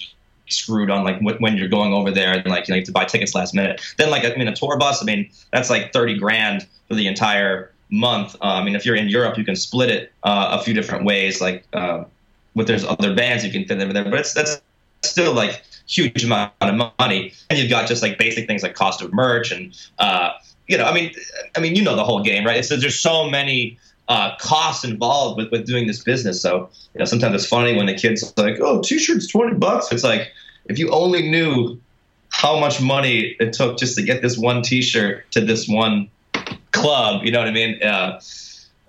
screwed on like when you're going over there and like you know you have to buy tickets last minute. Then like i mean a tour bus i mean that's like 30 grand for the entire month. Uh, i mean if you're in europe you can split it uh, a few different ways like uh, with there's other bands you can fit over there but it's that's still like huge amount of money. And you've got just like basic things like cost of merch and uh, you know i mean i mean you know the whole game right? It's there's so many uh, costs involved with, with doing this business. So, you know, sometimes it's funny when the kids like, oh, t-shirts, 20 bucks. It's like, if you only knew how much money it took just to get this one t-shirt to this one club, you know what I mean? Uh,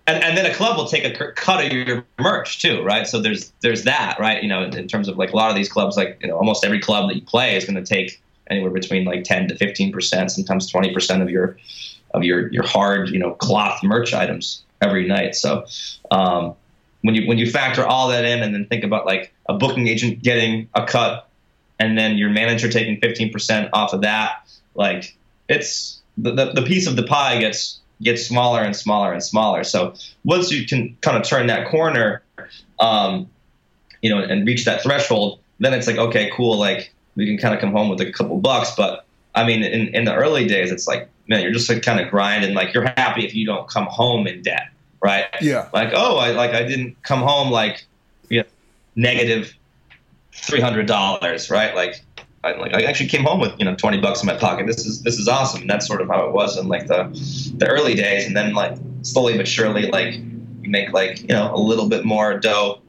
and, and then a club will take a cut of your merch too, right? So there's, there's that, right? You know, in, terms of like a lot of these clubs, like, you know, almost every club that you play is going to take anywhere between like 10 to 15%, sometimes 20% of your, of your, your hard, you know, cloth merch items every night. So um, when you when you factor all that in and then think about like a booking agent getting a cut and then your manager taking 15% off of that, like it's the, the, the piece of the pie gets gets smaller and smaller and smaller. So once you can kind of turn that corner, um, you know, and reach that threshold, then it's like, okay, cool. Like we can kind of come home with a couple bucks. But I mean, in, in the early days, it's like, man, you're just like kind of grinding. Like you're happy if you don't come home in debt, right? Yeah. Like, oh, I like I didn't come home like, you know, negative three hundred dollars, right? Like, I like I actually came home with you know twenty bucks in my pocket. This is this is awesome. And that's sort of how it was in like the the early days, and then like slowly but surely, like you make like you know a little bit more dough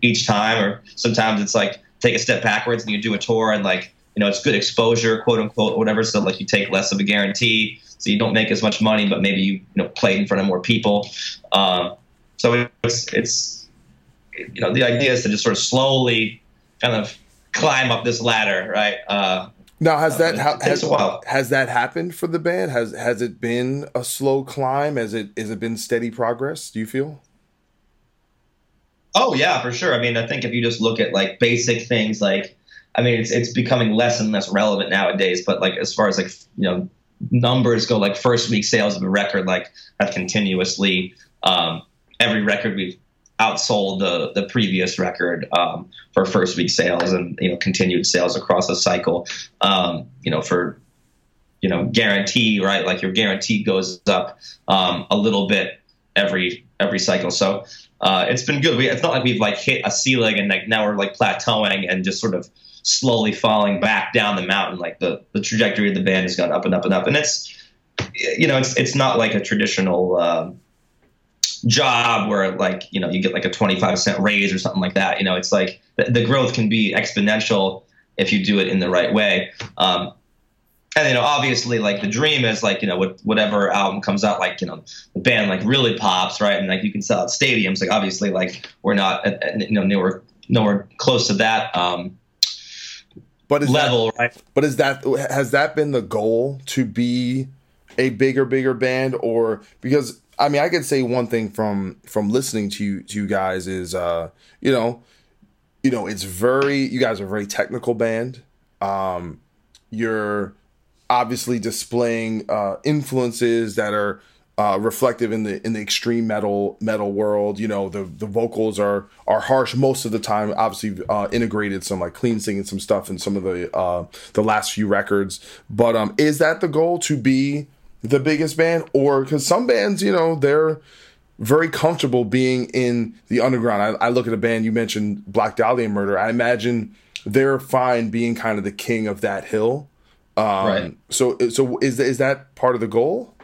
each time, or sometimes it's like take a step backwards and you do a tour and like you know it's good exposure, quote unquote, whatever. So like you take less of a guarantee, so you don't make as much money, but maybe you you know play in front of more people. Um, so it's it's you know the idea is to just sort of slowly kind of climb up this ladder, right? Uh, Now has that ha- has, has that happened for the band? Has has it been a slow climb? Has it has it been steady progress? Do you feel? Oh yeah, for sure. I mean, I think if you just look at like basic things, like I mean, it's it's becoming less and less relevant nowadays. But like as far as like you know numbers go, like first week sales of a record, like have continuously um, every record we've outsold the the previous record um, for first week sales, and you know continued sales across the cycle. Um, you know for you know guarantee right? Like your guarantee goes up um, a little bit every every cycle. So uh, it's been good. We, it's not like we've like hit a ceiling and like now we're like plateauing and just sort of slowly falling back down the mountain like the the trajectory of the band has gone up and up and up and it's you know it's it's not like a traditional um, job where like you know you get like a 25 cent raise or something like that you know it's like the, the growth can be exponential if you do it in the right way. Um, and you know, obviously, like the dream is like you know, what, whatever album comes out, like you know, the band like really pops, right? And like you can sell out stadiums. Like obviously, like we're not you know nowhere nowhere close to that. Um, but is level, that, right? But is that has that been the goal to be a bigger, bigger band, or because I mean, I could say one thing from from listening to you to you guys is, uh, you know, you know, it's very you guys are a very technical band. Um, you're obviously displaying uh, influences that are uh, reflective in the in the extreme metal metal world. You know, the the vocals are are harsh most of the time. Obviously, uh, integrated some like clean singing some stuff in some of the uh, the last few records. But um, is that the goal to be the biggest band, or because some bands, you know, they're very comfortable being in the underground. I, I look at a band you mentioned, Black Dahlia Murder. I imagine they're fine being kind of the king of that hill. Um, right. So, so is is that part of the goal?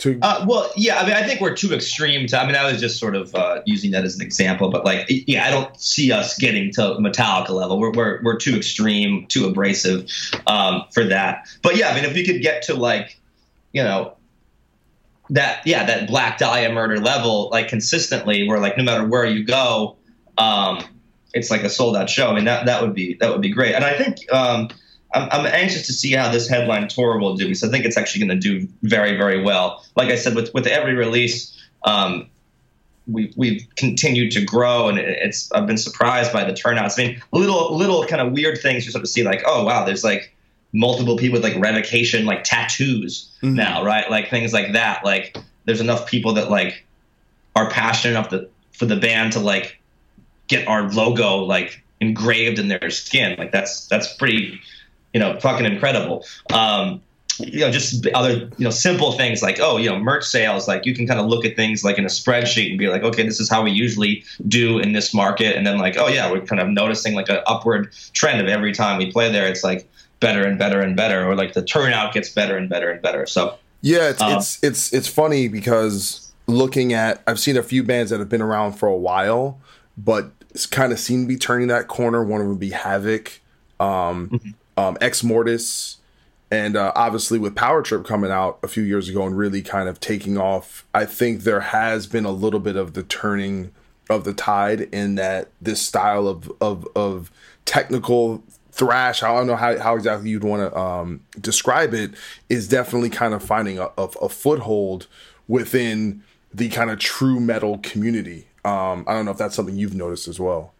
To uh, well, yeah. I mean, I think we're too extreme. To I mean, I was just sort of uh, using that as an example, but like, yeah, I don't see us getting to Metallica level. We're we're, we're too extreme, too abrasive um, for that. But yeah, I mean, if we could get to like, you know, that yeah, that Black Dahlia murder level, like consistently, where like no matter where you go, um, it's like a sold out show. I mean, that that would be that would be great. And I think. Um, I'm, I'm anxious to see how this headline tour will do because I think it's actually going to do very, very well. Like I said, with with every release, um, we've we've continued to grow, and it's I've been surprised by the turnouts. I mean, little little kind of weird things you sort of see, like oh wow, there's like multiple people with like revocation like tattoos mm-hmm. now, right? Like things like that. Like there's enough people that like are passionate enough to, for the band to like get our logo like engraved in their skin. Like that's that's pretty you know, fucking incredible. Um, you know, just other, you know, simple things like, oh, you know, merch sales. Like you can kind of look at things like in a spreadsheet and be like, okay, this is how we usually do in this market. And then like, oh yeah, we're kind of noticing like an upward trend of every time we play there, it's like better and better and better, or like the turnout gets better and better and better. So yeah, it's um, it's it's it's funny because looking at, I've seen a few bands that have been around for a while, but it's kind of seem to be turning that corner. One of them would be Havok. Um, mm-hmm um, Exmortus, and uh, obviously with Power Trip coming out a few years ago and really kind of taking off, I think there has been a little bit of the turning of the tide in that this style of of, of technical thrash. I don't know how, how exactly you'd want to um, describe it. Is definitely kind of finding a, a, a foothold within the kind of true metal community. Um, I don't know if that's something you've noticed as well.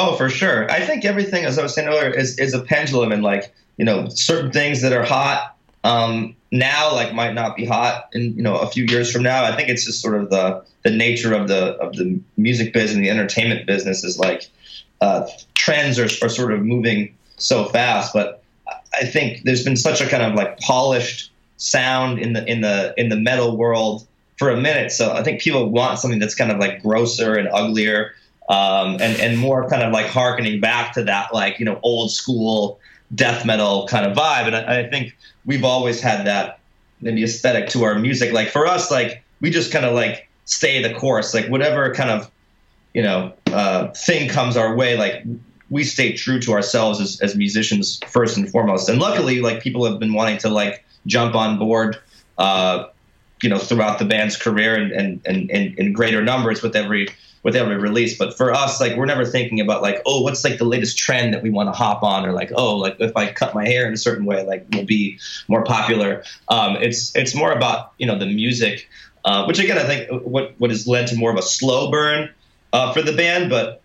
Oh, for sure. I think everything, as I was saying earlier, is, is a pendulum, and like you know, certain things that are hot um, now, like might not be hot in you know a few years from now. I think it's just sort of the the nature of the of the music business and the entertainment business is like uh, trends are, are sort of moving so fast. But I think there's been such a kind of like polished sound in the in the in the metal world for a minute. So I think people want something that's kind of like grosser and uglier um, and and more kind of like harkening back to that like you know old school death metal kind of vibe. And I, I think we've always had that maybe aesthetic to our music. Like for us, like we just kind of like stay the course. Like whatever kind of you know uh, thing comes our way, like we stay true to ourselves as, as musicians first and foremost. And luckily, like people have been wanting to like jump on board. Uh, you know, throughout the band's career and, and, and, and in greater numbers with every with every release. But for us, like we're never thinking about like, oh, what's like the latest trend that we want to hop on, or like, oh, like if I cut my hair in a certain way, like we'll be more popular. Um, it's it's more about you know the music, uh, which again I think what what has led to more of a slow burn uh, for the band. But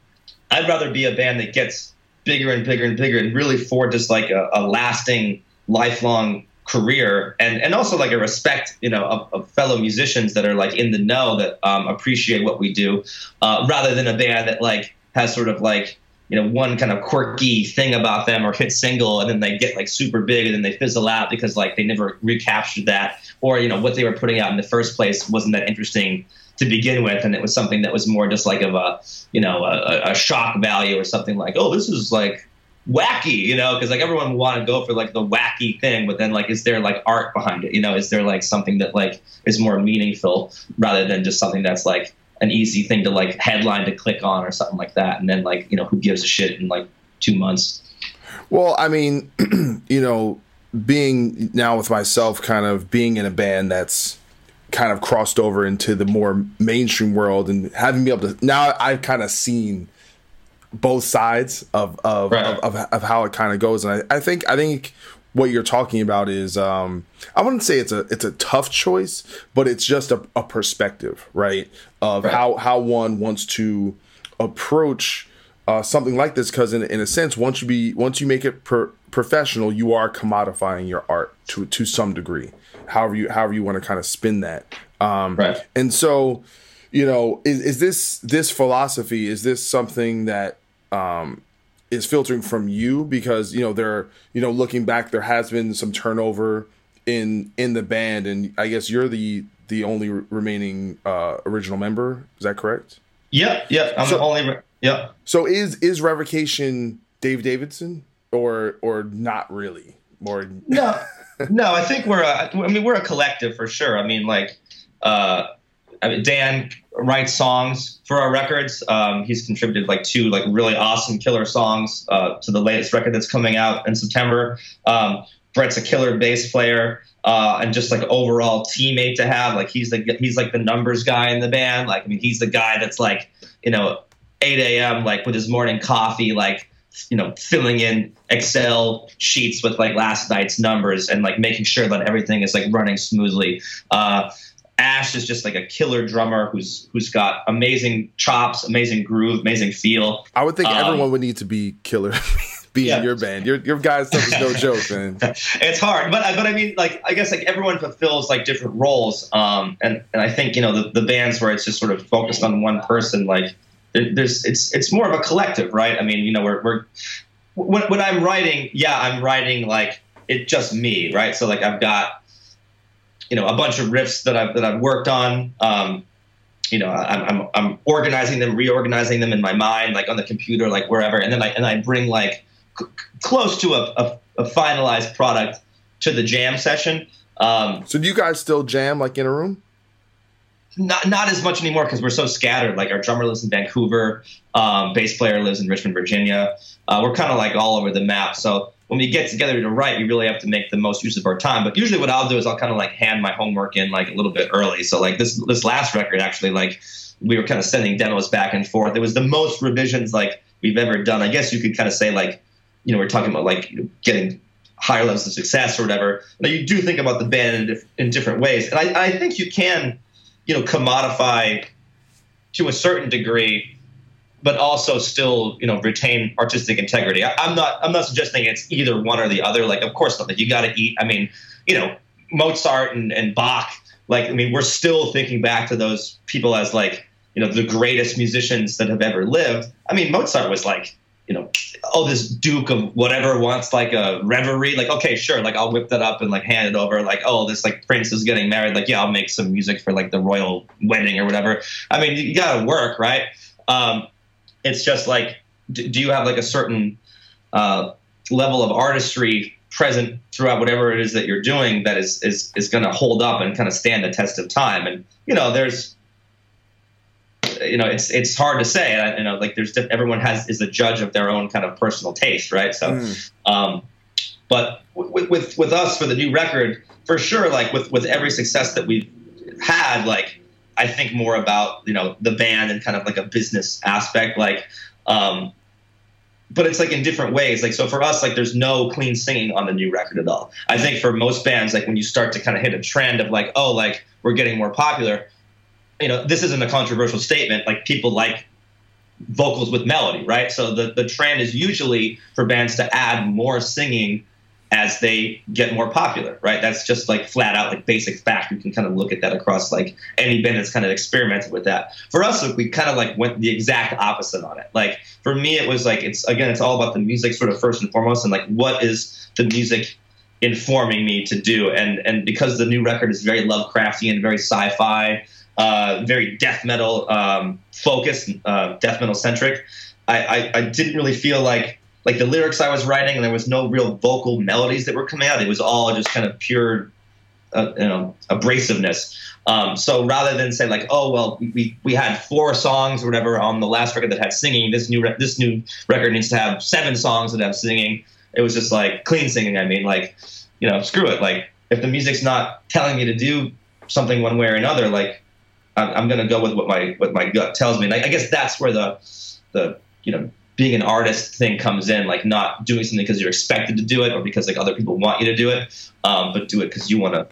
I'd rather be a band that gets bigger and bigger and bigger and really forges like a, a lasting, lifelong career and and also like a respect you know of, of, fellow musicians that are like in the know that um, appreciate what we do uh, rather than a band that like has sort of like you know one kind of quirky thing about them or hit single and then they get like super big and then they fizzle out because like they never recaptured that or you know what they were putting out in the first place wasn't that interesting to begin with and it was something that was more just like of a you know a, a shock value or something like oh this is like wacky, you know, because like everyone want to go for like the wacky thing, but then like, is there like art behind it? You know, is there like something that like is more meaningful rather than just something that's like an easy thing to like headline to click on or something like that. And then like you know who gives a shit in like two months. Well, I mean, *clears throat* you know, being now with myself, kind of being in a band that's kind of crossed over into the more mainstream world and having me able to now I've kind of seen both sides of of, right. of, of, of, how it kind of goes and I, I think I think what you're talking about is um, I wouldn't say it's a it's a tough choice but it's just a, a perspective right of right. how how one wants to approach uh, something like this because in, in a sense once you be once you make it per, professional you are commodifying your art to to some degree however you however you want to kind of spin that. Um, right. And so, you know, is, is this this philosophy? Is this something that um, is filtering from you? Because you know, there, you know, looking back, there has been some turnover in in the band, and I guess you're the the only remaining uh, original member. Is that correct? Yep. Yep. I'm so, the only. Re- yep. So is is revocation Dave Davidson or or not really? Or no. no, I think we're a, I mean we're a collective for sure. I mean like uh, Dan writes songs for our records. Um, he's contributed like two like really awesome killer songs uh, to the latest record that's coming out in September. Um, Brett's a killer bass player. Uh, and just like overall teammate to have. Like he's the he's like the numbers guy in the band. Like I mean he's the guy that's like you know 8 a.m. like with his morning coffee like you know, filling in Excel sheets with like last night's numbers and like making sure that everything is like running smoothly. Uh, Ash is just like a killer drummer who's who's got amazing chops, amazing groove, amazing feel. I would think um, everyone would need to be killer. *laughs* be yeah. in your band. Your your guys stuff is no *laughs* joke, man. it's hard, but but I mean, like I guess like everyone fulfills like different roles. Um, and and I think you know the, the bands where it's just sort of focused on one person, like there's it's it's more of a collective, right? I mean, you know, we're, we're when, when I'm writing, yeah, I'm writing like it's just me, right? So like I've got you know a bunch of riffs that I've that I've worked on. Um, you know, I'm, I'm I'm organizing them, reorganizing them in my mind, like on the computer, like wherever, and then I and I bring like c- close to a, a, a finalized product to the jam session. Um, so do you guys still jam like in a room? not not as much anymore because we're so scattered. Like our drummer lives in Vancouver, um, bass player lives in Richmond, Virginia. Uh, we're kind of like all over the map. So when we get together to write, we really have to make the most use of our time. But usually, what I'll do is I'll kind of like hand my homework in like a little bit early. So like this this last record, actually, like we were kind of sending demos back and forth. It was the most revisions like we've ever done. I guess you could kind of say like, you know, we're talking about like you know, getting higher levels of success or whatever. Now you do think about the band in, in different ways, and I, I think you can you know commodify to a certain degree but also still you know retain artistic integrity I, am not i'm not suggesting it's either one or the other like of course not like you got to eat i mean you know mozart and, and bach like i mean we're still thinking back to those people as like you know the greatest musicians that have ever lived i mean mozart was like you know, oh, this Duke of whatever wants like a reverie. Like, okay, sure. Like, I'll whip that up and like hand it over. Like, oh, this like prince is getting married. Like, yeah, I'll make some music for like the royal wedding or whatever. I mean, you got to work, right? Um, it's just like, do, do you have like a certain uh, level of artistry present throughout whatever it is that you're doing that is is is going to hold up and kind of stand the test of time? And you know, there's you know, it's it's hard to say. You know, like there's everyone has is a judge of their own kind of personal taste, right? So, mm. um, but with, with with us for the new record, for sure, like with with every success that we've had, like I think more about you know the band and kind of like a business aspect, like. Um, but it's like in different ways. Like so for us, like there's no clean singing on the new record at all. I think for most bands, like when you start to kind of hit a trend of like, oh, like we're getting more popular, you know, this isn't a controversial statement. Like people like vocals with melody, right? So the, the trend is usually for bands to add more singing as they get more popular, right? That's just like flat out like basic fact. You can kind of look at that across like any band that's kind of experimented with that. For us, we kind of like went the exact opposite on it. Like for me, it was like it's again, it's all about the music sort of first and foremost, and like what is the music informing me to do? And and because the new record is very Lovecraftian, very sci-fi, uh, very death metal um, focused, uh, death metal centric. I, I, I, didn't really feel like like the lyrics I was writing, and there was no real vocal melodies that were coming out. It was all just kind of pure uh, you know abrasiveness. Um, so rather than say like, oh well, we, we had four songs or whatever on the last record that had singing, this new re- this new record needs to have seven songs that have singing. It was just like clean singing. I mean, like you know, screw it. Like if the music's not telling me to do something one way or another, like I'm, I'm gonna go with what my what my gut tells me. Like I guess that's where the the you know being an artist thing comes in, like not doing something because you're expected to do it or because like other people want you to do it, um, but do it because you want to.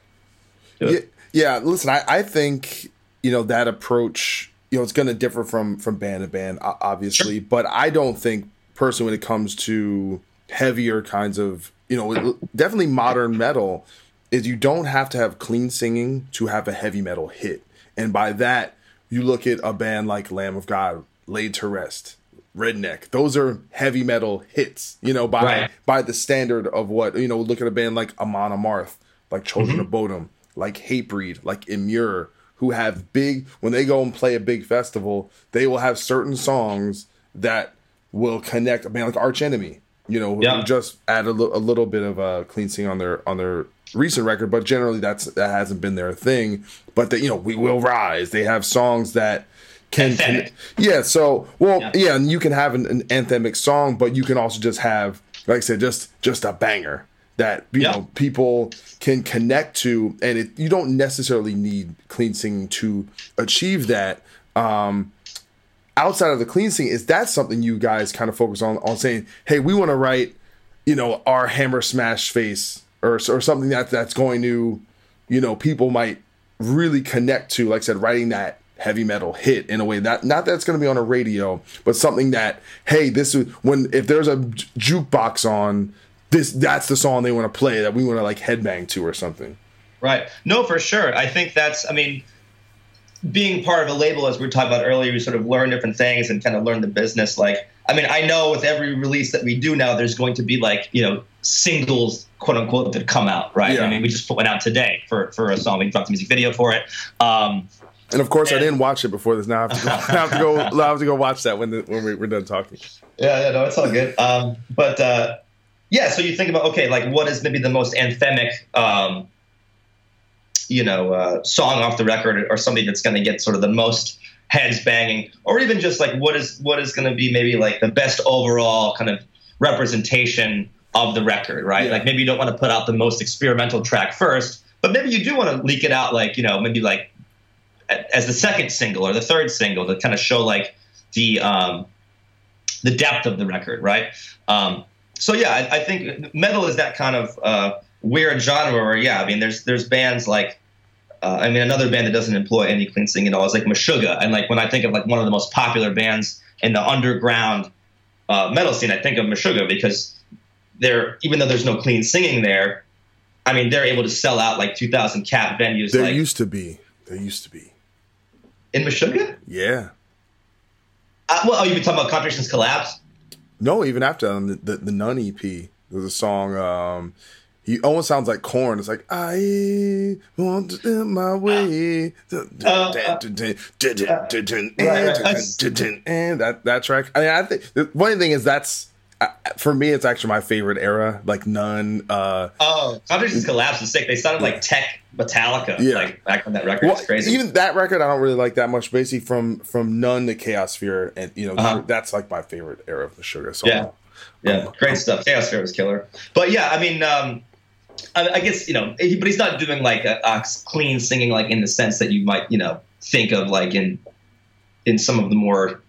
Yeah, yeah, listen, I, I think you know that approach. You know, it's going to differ from from band to band, obviously, sure. but I don't think personally when it comes to heavier kinds of you know definitely modern metal is you don't have to have clean singing to have a heavy metal hit, and by that you look at a band like Lamb of God, Laid to Rest, redneck those are heavy metal hits you know by right. by the standard of what you know look at a band like amon amarth like children mm-hmm. of bodom like Hatebreed, like Immure, who have big when they go and play a big festival, they will have certain songs that will connect. A band like Arch Enemy, you know, yeah. just add a, l- a little bit of a clean sing on their on their recent record, but generally that's that hasn't been their thing. But that you know, we will rise. They have songs that can, can yeah. So well, yeah. yeah, and you can have an, an anthemic song, but you can also just have, like I said, just just a banger that you yep. know people can connect to and it, you don't necessarily need clean singing to achieve that um, outside of the clean singing is that something you guys kind of focus on on saying hey we want to write you know our hammer smash face or, or something that that's going to you know people might really connect to like i said writing that heavy metal hit in a way that not that's going to be on a radio but something that hey this is when if there's a jukebox on this that's the song they want to play that we want to like headbang to or something. Right. No, for sure. I think that's. I mean, being part of a label, as we talked about earlier, you sort of learn different things and kind of learn the business. Like, I mean, I know with every release that we do now, there's going to be like you know singles, quote unquote, that come out. Right. Yeah. I mean, we just put one out today for for a song. We dropped the music video for it. Um, and of course, and, I didn't watch it before this. Now I have to go. *laughs* I have to go. I have to go watch that when the, when we, are done talking. Yeah, yeah, no, it's all good. Um, but uh, yeah, so you think about okay, like what is maybe the most anthemic, um, you know, uh, song off the record, or something that's going to get sort of the most heads banging, or even just like what is what is going to be maybe like the best overall kind of representation of the record, right? Yeah. Like maybe you don't want to put out the most experimental track first, but maybe you do want to leak it out, like you know, maybe like as the second single or the third single to kind of show like the um, the depth of the record, right? Um, so yeah, I, I, think metal is that kind of uh, weird genre where yeah, I mean there's there's bands like uh, I mean another band that doesn't employ any clean singing at all is like Meshuggah, and like when I think of like one of the most popular bands in the underground uh, metal scene, I think of Meshuggah because they're even though there's no clean singing there, I mean they're able to sell out like 2,000 cap venues. There like, used to be, there used to be in Meshuggah. Yeah. Uh, well, oh, you've been talking about Contradictions Collapse. No, even after um, the, the, the None EP, there's a song. Um, he almost sounds like Korn. It's like I want to my way. *laughs* And that that track. I mean, I think the funny thing is that's for me. It's actually my favorite era. Like none. Uh, oh, Contradictions Collapse is sick. They sounded like tech Metallica. Yeah. Like back on that record. Well, it's crazy. Even that record I don't really like that much. Basically from from none to Chaosphere and you know uh-huh. that's like my favorite era of Meshuggah. So yeah. Yeah, um, great um, stuff. Chaosphere was killer. But yeah, I mean, um, I, I, guess you know, but he's not doing like a, a, clean singing, like in the sense that you might, you know, think of like in in some of the more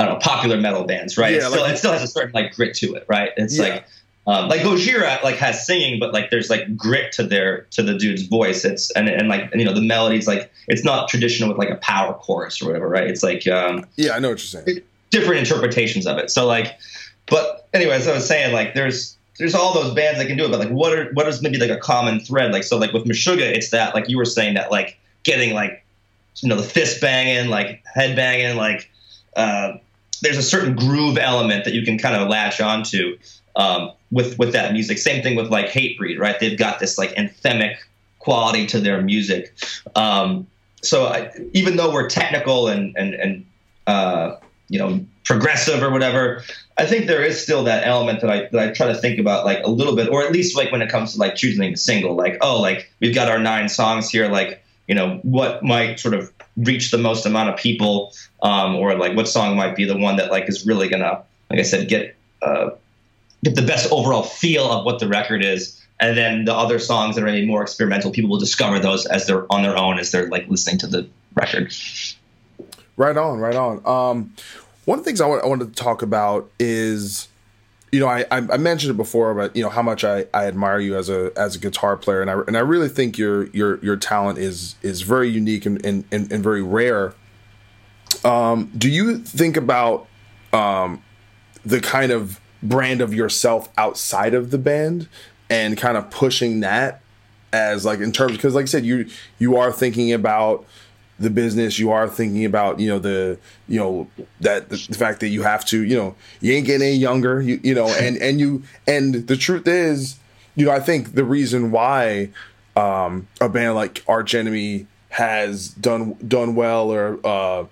I don't know popular metal bands, right? Yeah, it, still, like, it still has a certain like grit to it, right? It's yeah. like um, like Gojira like has singing, but like there's like grit to their to the dude's voice. It's and and like you know the melodies like it's not traditional with like a power chorus or whatever, right? It's like um, yeah, I know what you're saying. Different interpretations of it. So like, but anyways, I was saying like there's there's all those bands that can do it, but like what are what is maybe like a common thread? Like so like with Meshuggah, it's that like you were saying that like getting like you know the fist banging, like head banging, like uh, there's a certain groove element that you can kind of latch onto um, with with that music. Same thing with like Hatebreed, right? They've got this like anthemic quality to their music. Um, so I, even though we're technical and and and uh, you know progressive or whatever. I think there is still that element that I that I try to think about like a little bit, or at least like when it comes to like choosing a single, like oh, like we've got our nine songs here, like you know what might sort of reach the most amount of people, um, or like what song might be the one that like is really gonna, like I said, get uh, get the best overall feel of what the record is. And then the other songs that are maybe more experimental, people will discover those as they're on their own as they're like listening to the record. Right on, right on. Um, one of the things I, want, wanted to talk about is, you know, I, I mentioned it before, but you know how much I, I admire you as a as a guitar player, and I and I really think your your your talent is is very unique and and, and, and very rare. Um, do you think about um, the kind of brand of yourself outside of the band and kind of pushing that as like in terms because like I said you you are thinking about the business you are thinking about you know the you know that the, the, fact that you have to you know you ain't getting any younger you you know and and you and the truth is you know I think the reason why um a band like Arch Enemy has done done well or uh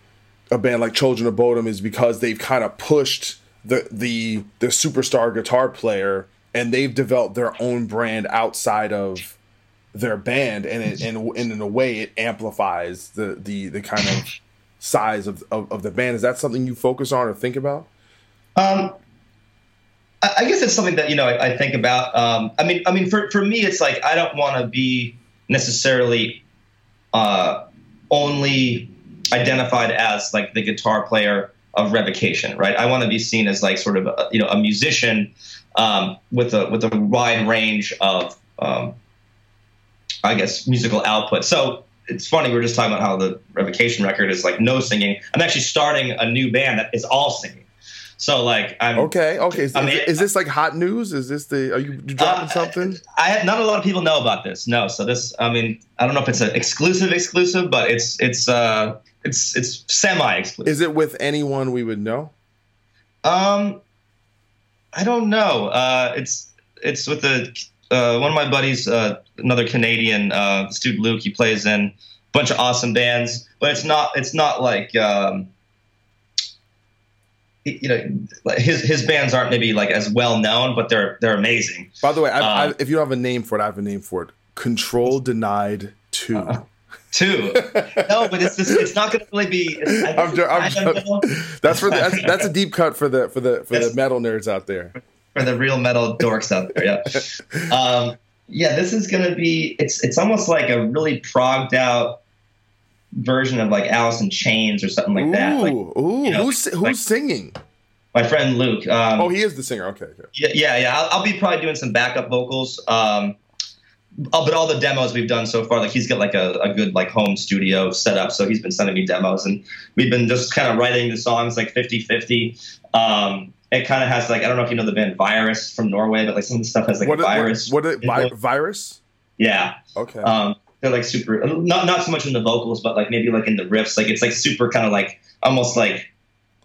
a band like Children of Bodom is because they've kind of pushed the the the superstar guitar player and they've developed their own brand outside of their band and it, and, and in a way it amplifies the the the kind of size of, of, of the band is that something you focus on or think about um I guess it's something that you know I, I think about. Um, I mean, I mean, for, for me, it's like I don't want to be necessarily uh, only identified as like the guitar player of revocation, right? I want to be seen as like sort of a, you know a musician um, with a with a wide range of um, I guess musical output. So it's funny we are just talking about how the revocation record is like no singing. I'm actually starting a new band that is all singing. So like I'm okay. Okay, is, I mean, is this like hot news? Is this the are you dropping uh, something? I have not a lot of people know about this. No, so this I mean I don't know if it's an exclusive exclusive, but it's it's uh it's it's semi exclusive. Is it with anyone we would know? Um, I don't know. Uh, it's it's with the uh, one of my buddies, uh, another Canadian, uh, Stu Luke. He plays in a bunch of awesome bands, but it's not it's not like. Um, you know, his his bands aren't maybe like as well known, but they're they're amazing. By the way, I, I, uh, if you don't have a name for it, I have a name for it. Control denied two. Two. *laughs* no, but it's just, it's not going to really be. I'm, jo- I'm jo- *laughs* that's for the, that's, that's a deep cut for the for the for the metal nerds out there. For the real metal dorks out there, yeah. *laughs* Um, yeah, this is going to be. It's it's almost like a really progged out version of like Alice in Chains or something like ooh, that. Like, ooh, you know, who's who's like, singing? My friend Luke. Um, oh, he is the singer. Okay. okay. Yeah, yeah, yeah. I'll, I'll, be probably doing some backup vocals. Um, Oh, but all the demos we've done so far, like he's got like a, a good like home studio set up. So he's been sending me demos and we've been just kind of writing the songs like 50 50. Um, it kind of has like, I don't know if you know the band Virus from Norway, but like some of the stuff has like what virus. What, what vi- virus? Yeah. Okay. Um, they're like super, not, not so much in the vocals, but like maybe like in the riffs. Like it's like super kind of like almost like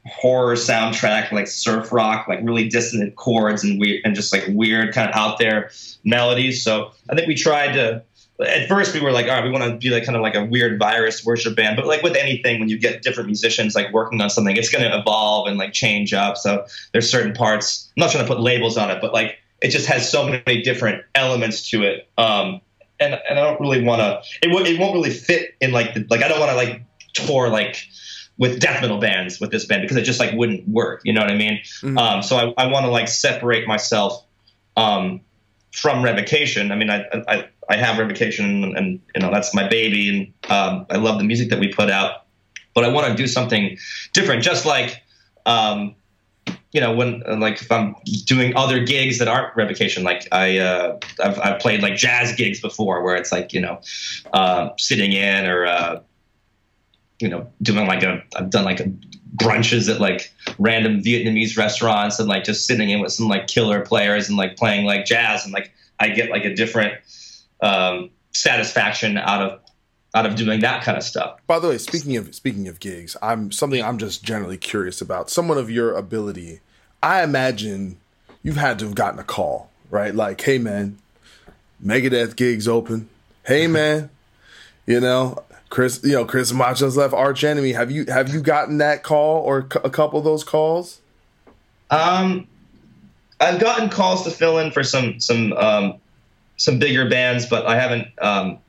horror soundtrack, like surf rock, like really dissonant chords and weird and just like weird kind of out there melodies. So I think we tried to. At first, we were like, all right, we want to be like kind of like a weird virus worship band. But like with anything, when you get different musicians like working on something, it's going to evolve and like change up. So there's certain parts. I'm not trying to put labels on it, but like it just has so many different elements to it. Um, and and I don't really want to. It, w- it won't really fit in like the, like I don't want to like tour like with death metal bands with this band because it just like wouldn't work. You know what I mean? Mm-hmm. Um, so I, I want to like separate myself um, from Revocation. I mean, I, I, I have Revocation and, and, you know that's my baby, and um, I love the music that we put out. But I want to do something different, just like. Um, you know, when like if I'm doing other gigs that aren't revocation, like I uh, I've, I've played like jazz gigs before, where it's like you know, uh, sitting in or uh, you know, doing like a, I've done like a brunches at like random Vietnamese restaurants and like just sitting in with some like killer players and like playing like jazz and like I get like a different um, satisfaction out of out of doing that kind of stuff. By the way, speaking of speaking of gigs, I'm something I'm just generally curious about. Someone of your ability, I imagine you've had to have gotten a call, right? Like, hey man, Megadeth gigs open. Hey *laughs* man, you know, Chris, you know, Chris Macho's left arch enemy. Have you have you gotten that call or a couple of those calls? Um, I've gotten calls to fill in for some some um, some bigger bands, but I haven't. Um,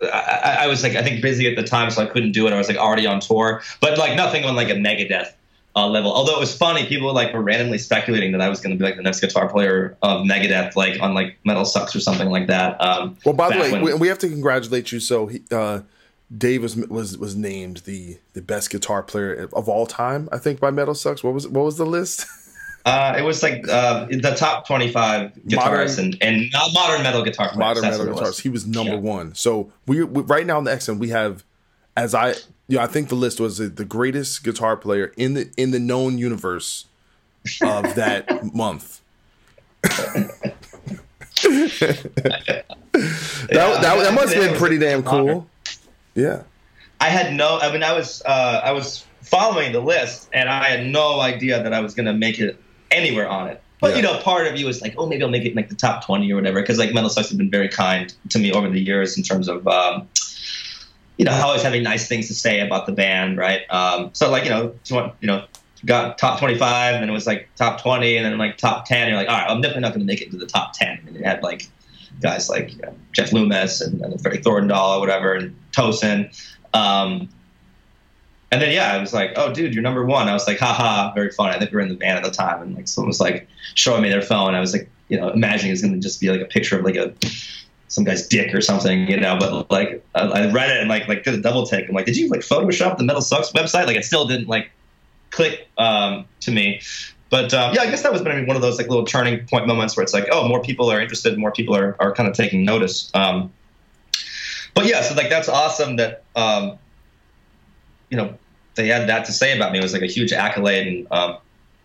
I, I, was like I think busy at the time, so I couldn't do it. I was like already on tour, but like nothing on like a Megadeth uh, level. Although it was funny, people like were randomly speculating that I was going to be like the next guitar player of Megadeth, like on like Metal Sucks or something like that. Um, well, by the way, when, we, we, have to congratulate you. So he, uh, Dave was, was was named the the best guitar player of all time. I think by Metal Sucks. What was what was the list? *laughs* Uh, it was like uh, the top 25 guitarists modern, and, and modern metal guitar players. Modern metal guitars. He was number yeah. one. So we, we, right now in the XM we have, as I know, I think the list was the greatest guitar player in the in the known universe of that *laughs* month. *laughs* that, yeah, that, that must have been pretty damn cool. Yeah. I had no. I mean, I was uh, I was following the list, and I had no idea that I was going to make it anywhere on it. But yeah. you know, part of you is like, oh, maybe I'll make it in like the top twenty or whatever, because like Metal Sucks have been very kind to me over the years in terms of, um, you know, always having nice things to say about the band, right? Um, so like, you know, you know, got top twenty five, and then it was like top twenty, and then like top ten. You're like, all right, I'm definitely not going to make it to the top ten. And it had like guys like you know, Jeff Loomis and, and Ferry Thorndahl or whatever, and Tosin. Um, and then yeah, I was like, "Oh, dude, you're number one." I was like, "Haha, very funny." I think we were in the van at the time, and like someone was like showing me their phone. I was like, you know, imagining it's going to just be like a picture of like a some guy's dick or something, you know. But like, I, I read it and like like did a double take. I'm like, "Did you like Photoshop the Metal Sucks website?" Like, it still didn't like click um, to me. But um, yeah, I guess that was maybe one of those like little turning point moments where it's like, oh, more people are interested, more people are, are kind of taking notice. Um, but yeah, so like that's awesome that um, you know, they had that to say about me. It was like a huge accolade and um,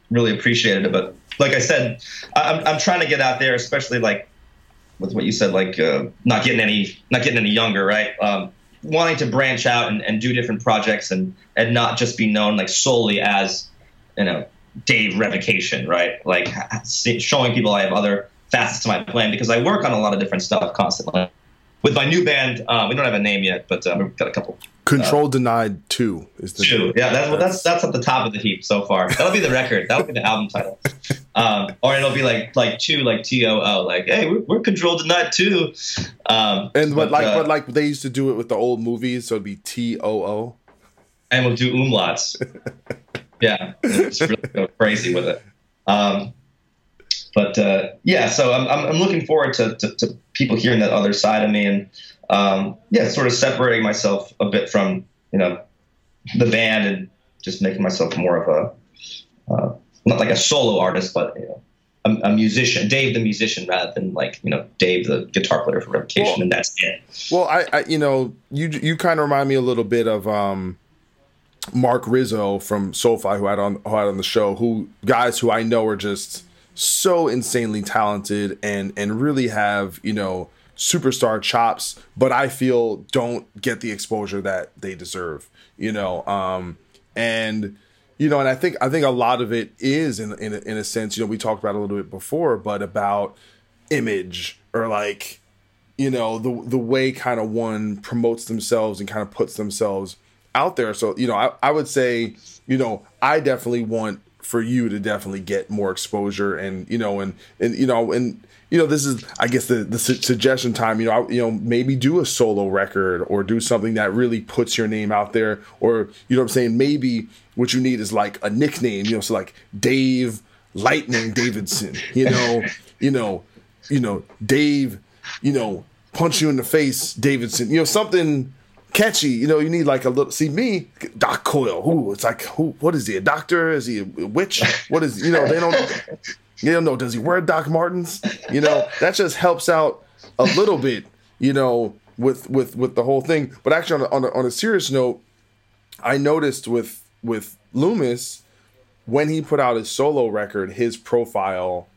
really appreciated it. But like I said, I'm, I'm trying to get out there, especially like with what you said, like uh, not getting any, not getting any younger, right? Um, wanting to branch out and, and do different projects and, and not just be known like solely as, you know, Dave Revocation, right? Like showing people I have other facets to my plan because I work on a lot of different stuff constantly with my new band, um, we don't have a name yet, but um, we've got a couple. Control uh, Denied Two is the two. Name. Yeah, that's, that's that's at the top of the heap so far. That'll be the record. That'll be the album title. *laughs* Um, or it'll be like like two, like T O O, like hey, we're, we're Control Denied Two. Um, and but, but like uh, but like they used to do it with the old movies, so it'd be T O O. And we'll do umlauts. *laughs* yeah, just really go crazy with it. Um, but uh, yeah, so I'm, I'm looking forward to, to, to, people hearing that other side of me and um, yeah, sort of separating myself a bit from you know the band and just making myself more of a uh, not like a solo artist, but you know, a, a, musician, Dave the musician, rather than like you know Dave the guitar player for Revocation, well, and that's it. Well, I, I you know you you kind of remind me a little bit of. Um, Mark Rizzo from Soulfly, who I had on who I had on the show, who guys who I know are just so insanely talented and and really have you know superstar chops, but I feel don't get the exposure that they deserve. You know, um, and you know, and I think I think a lot of it is in in a, in a sense. You know, we talked about a little bit before, but about image or like you know the the way kind of one promotes themselves and kind of puts themselves out there. So you know, I, I would say you know I definitely want for you to definitely get more exposure and you know and and you know and you know this is I guess the the su- suggestion time you know I, you know maybe do a solo record or do something that really puts your name out there or you know what I'm saying maybe what you need is like a nickname you know so like Dave Lightning Davidson you know you know you know Dave you know punch you in the face Davidson you know something catchy. You know, you need like a little. See me, Doc Coyle. Who? It's like who? What is he? A doctor? Is he a witch? What is? You know, they don't. You don't know. Does he wear Doc Martens? You know, that just helps out a little bit. You know, with with with the whole thing. But actually, on a, on a, on a serious note, I noticed with with Loomis when he put out his solo record, his profile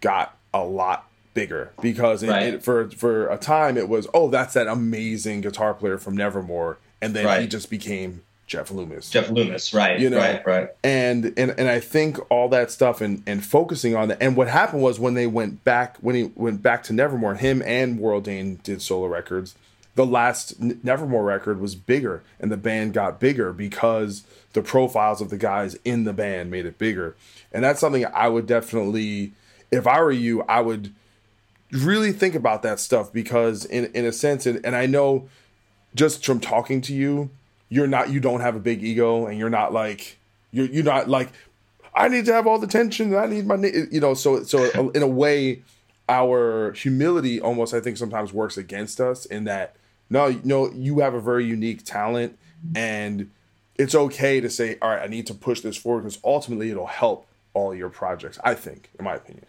got a lot bigger because right. it, it, for for a time it was oh that's that amazing guitar player from Nevermore and then right. he just became Jeff Loomis. Jeff Loomis, right? You know, right, right. And and and I think all that stuff and and focusing on that. And what happened was when they went back when he went back to Nevermore, him and Warrell Dane did solo records. the last Nevermore record was bigger and the band got bigger because the profiles of the guys in the band made it bigger. And that's something I would definitely, if I were you, I would really think about that stuff because in in a sense and, and I know just from talking to you, you're not you don't have a big ego and you're not like you're you're not like I need to have all the tension. I need my you know so so *laughs* in a way our humility almost I think sometimes works against us in that no no you have a very unique talent and it's okay to say all right I need to push this forward because ultimately it'll help all your projects I think in my opinion.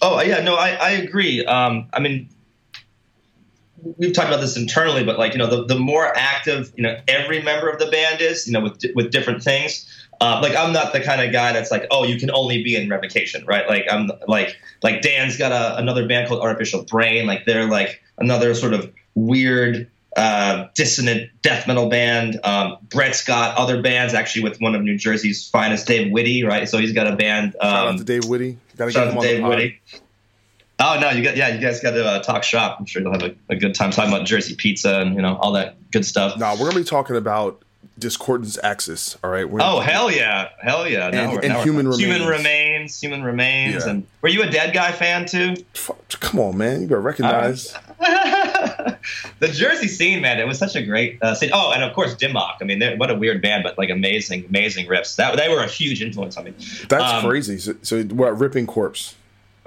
Oh yeah, no, I, I agree. Um, I mean, we've talked about this internally, but like you know, the, the more active you know every member of the band is, you know, with with different things. Uh, like I'm not the kind of guy that's like, oh, you can only be in Revocation, right? Like I'm like like Dan's got a, another band called Artificial Brain. Like they're like another sort of weird uh, dissonant death metal band. Um, Brett's got other bands actually with one of New Jersey's finest, Dave Witte, right? So he's got a band. Um, shout out to Dave Witte. Gotta get him on Dave Witte. Oh no, you got yeah, you guys got to uh, talk shop. I'm sure you'll have a, a, good time talking about Jersey pizza and you know all that good stuff. No, we're gonna be talking about Discordance Axis. All right. We're oh hell yeah, hell yeah! Now and, and human remains. human remains, human remains, yeah. and were you a Dead Guy fan too? Come on, man, you gotta recognize. *laughs* the Jersey scene, man, it was such a great uh, scene. Oh, and of course, Dim Mak. I mean, what a weird band, but like amazing, amazing riffs. That they were a huge influence on me. That's um, crazy. So, so what? Ripping Corpse.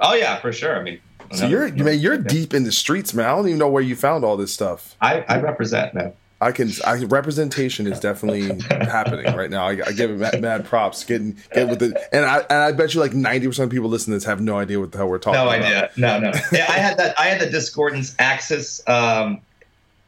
Oh yeah, for sure. I mean, so you're man, you're deep in the streets, man. I don't even know where you found all this stuff. I, I represent, man. I can. I, representation is definitely *laughs* happening right now. I, I give it mad, mad, props. Getting get with it, and I and I bet you like ninety percent of people listening to this have no idea what the hell we're talking. No about. idea. No, no. yeah, I had that. I had the Discordance Axis um,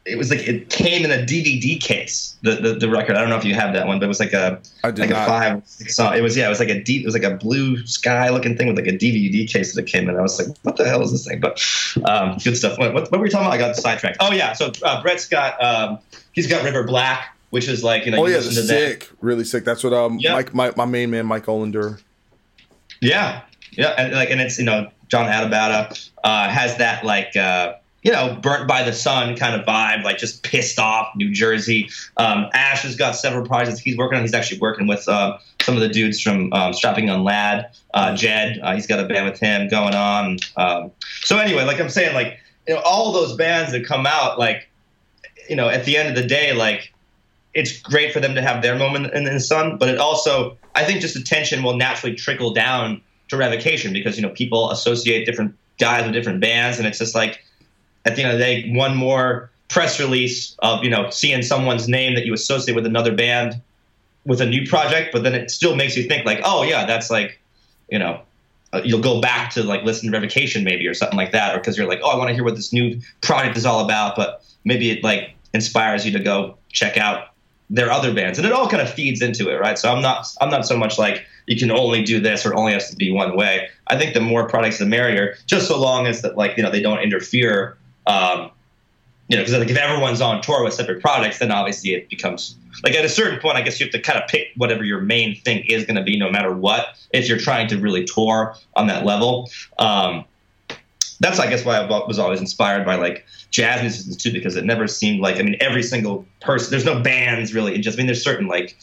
it was like it came in a DVD case. The, the, the record. I don't know if you have that one, but it was like a like not. a five six song. It was yeah. It was like a deep. It was like a blue sky looking thing with like a DVD case that it came in. I was like, what the hell is this thing? But um, good stuff. What, what, what, were we talking about? I got sidetracked. Oh yeah. So uh, Brett's got um, he's got River Black, which is like you know. Oh you yeah, sick. That. Really sick. That's what um yep. Mike my, my main man Mike Olender. Yeah, yeah, and like and it's you know John Adabata uh, has that like. Uh, you know, burnt by the sun kind of vibe, like just pissed off New Jersey. Um, Ash has got several projects he's working on. He's actually working with uh, some of the dudes from um, Strapping Young Lad, uh, Jed. Uh, he's got a band with him going on. Um, so anyway, like I'm saying, like you know, all those bands that come out, like you know, at the end of the day, like it's great for them to have their moment in the sun, but it also, I think, just attention will naturally trickle down to Revocation because you know people associate different guys with different bands, and it's just like at the end of the day, one more press release of you know seeing someone's name that you associate with another band with a new project, but then it still makes you think like, oh yeah, that's like, you know, uh, you'll go back to like listen to Revocation maybe or something like that, or because you're like, oh, I want to hear what this new project is all about, but maybe it like inspires you to go check out their other bands, and it all kind of feeds into it, right? So I'm not I'm not so much like you can only do this or only has to be one way. I think the more products, the merrier, just so long as that like you know they don't interfere um, you know, because like if everyone's on tour with separate products, then obviously it becomes like at a certain point, I guess you have to kind of pick whatever your main thing is going to be, no matter what, if you're trying to really tour on that level. Um, that's I guess why I was always inspired by like jazz musicians too, because it never seemed like I mean every single person. There's no bands really. It just I mean there's certain like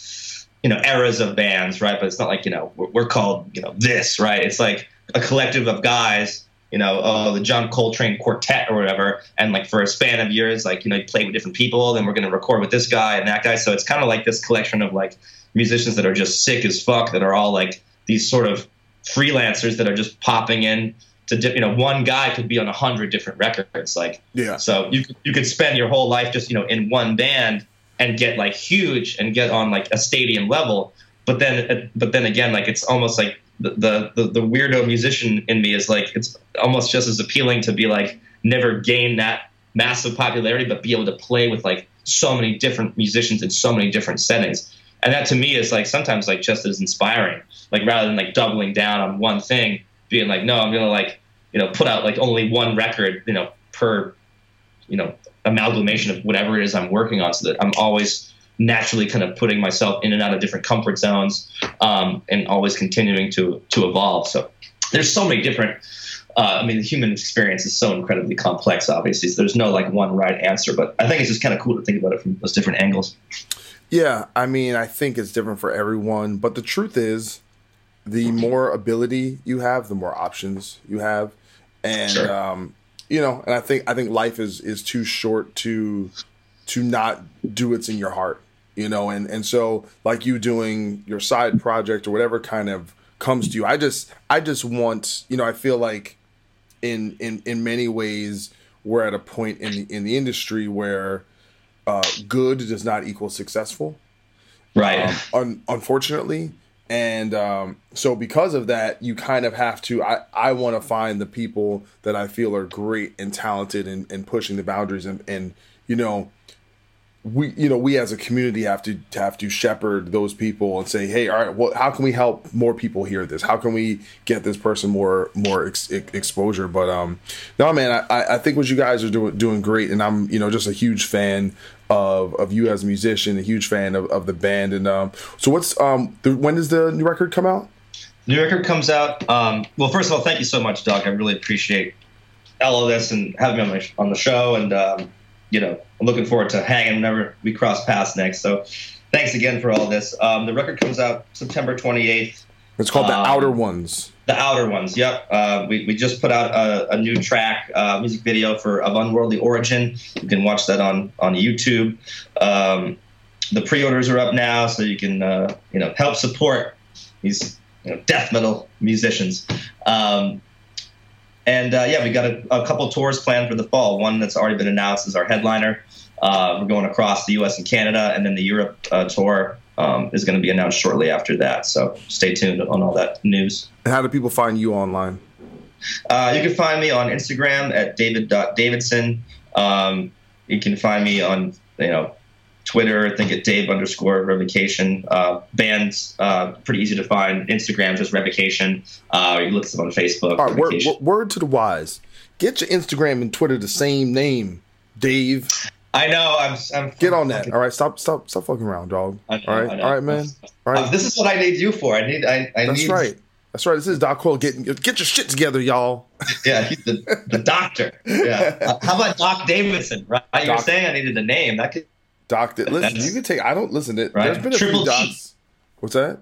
you know eras of bands, right? But it's not like you know we're, we're called you know this, right? It's like a collective of guys you know, oh, the John Coltrane Quartet or whatever. And like for a span of years, like, you know, you play with different people, then we're going to record with this guy and that guy. So it's kind of like this collection of like musicians that are just sick as fuck, that are all like these sort of freelancers that are just popping in to, dip, you know, one guy could be on a hundred different records. Like, yeah. So you, you could spend your whole life just, you know, in one band and get like huge and get on like a stadium level. But then, but then again, like it's almost like the, the the weirdo musician in me is like it's almost just as appealing to be like never gain that massive popularity, but be able to play with like so many different musicians in so many different settings. And that to me is like sometimes like just as inspiring. Like rather than like doubling down on one thing, being like, no, I'm gonna like, you know, put out like only one record, you know, per, you know, amalgamation of whatever it is I'm working on so that I'm always naturally kind of putting myself in and out of different comfort zones um, and always continuing to to evolve. So there's so many different uh, I mean, the human experience is so incredibly complex. Obviously, so there's no like one right answer. But I think it's just kind of cool to think about it from those different angles. Yeah, I mean, I think it's different for everyone, but the truth is, the more ability you have, the more options you have, and Sure. um, you know, and I think I think life is is too short to to not do what's in your heart, you know, and and so like you doing your side project or whatever kind of comes to you. I just I just want, you know, I feel like in in in many ways we're at a point in the in the industry where uh, good does not equal successful Right. um, un- unfortunately and um, so because of that you kind of have to i, I want to find the people that i feel are great and talented and, and pushing the boundaries and, and you know we you know we as a community have to have to shepherd those people and say hey all right well how can we help more people hear this how can we get this person more more ex- ex- exposure but um no man I- I, think what you guys are doing doing great and i'm you know just a huge fan of of you as a musician a huge fan of, of the band and um so what's um the, when does the new record come out New record comes out. Um, well, first of all, thank you so much, doc I really appreciate all of this and having me on, my, on the show. And, um, you know, I'm looking forward to hanging whenever we cross paths next. So thanks again for all this. Um, the record comes out September 28th. it's called the Um, outer ones The Outer Ones, yep. Uh, we, we just put out a, a new track, uh, music video for Of Unworldly Origin. You can watch that on, on YouTube. Um, the pre-orders are up now, so you can uh, you know help support these you know, death metal musicians. Um, and uh, yeah, we got a, a couple tours planned for the fall. One that's already been announced is our headliner. Uh, we're going across the U.S. and Canada, and then the Europe uh, tour um, is going to be announced shortly after that. So stay tuned on all that news. and how do people find you online Uh, you can find me on Instagram at david.davidson. Um, you can find me on you know Twitter, I think at Dave underscore revocation. Uh, bands uh, pretty easy to find. Instagram just revocation. Uh, you look us up on Facebook. all right word, word, to the wise get your instagram and twitter the same name dave I know. I'm. I'm Get on that. All right, stop, stop, stop fucking around, dog. Know, all right, all right, man. All right, Uh, this is what I need you for. I need. I, I that's need. right. That's right. This is Doc Coyle. Get get your shit together, y'all. *laughs* Yeah, he's the, the doctor. Yeah. *laughs* Uh, how about Doc Davidson? Right. You were saying I needed a name. That could. Doc, that- listen, you can take. I don't listen. To, Right. There's been a Triple few D. docs. What's that?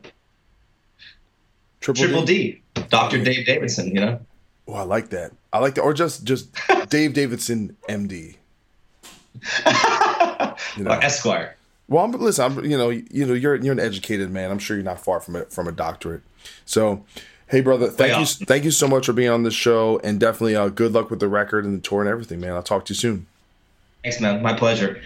Triple, Triple D. D. Doctor Dave Davidson. You know. Oh, I like that. I like that. Or just just *laughs* Dave Davidson, MD. *laughs* You know. Or Esquire. Well, I'm, listen, I'm, you know, you know, you're you're an educated man. I'm sure you're not far from it from a doctorate. So, hey, brother, thank Way you, off. thank you so much for being on the show, and definitely uh, good luck with the record and the tour and everything, man. I'll talk to you soon. Thanks, man. My pleasure.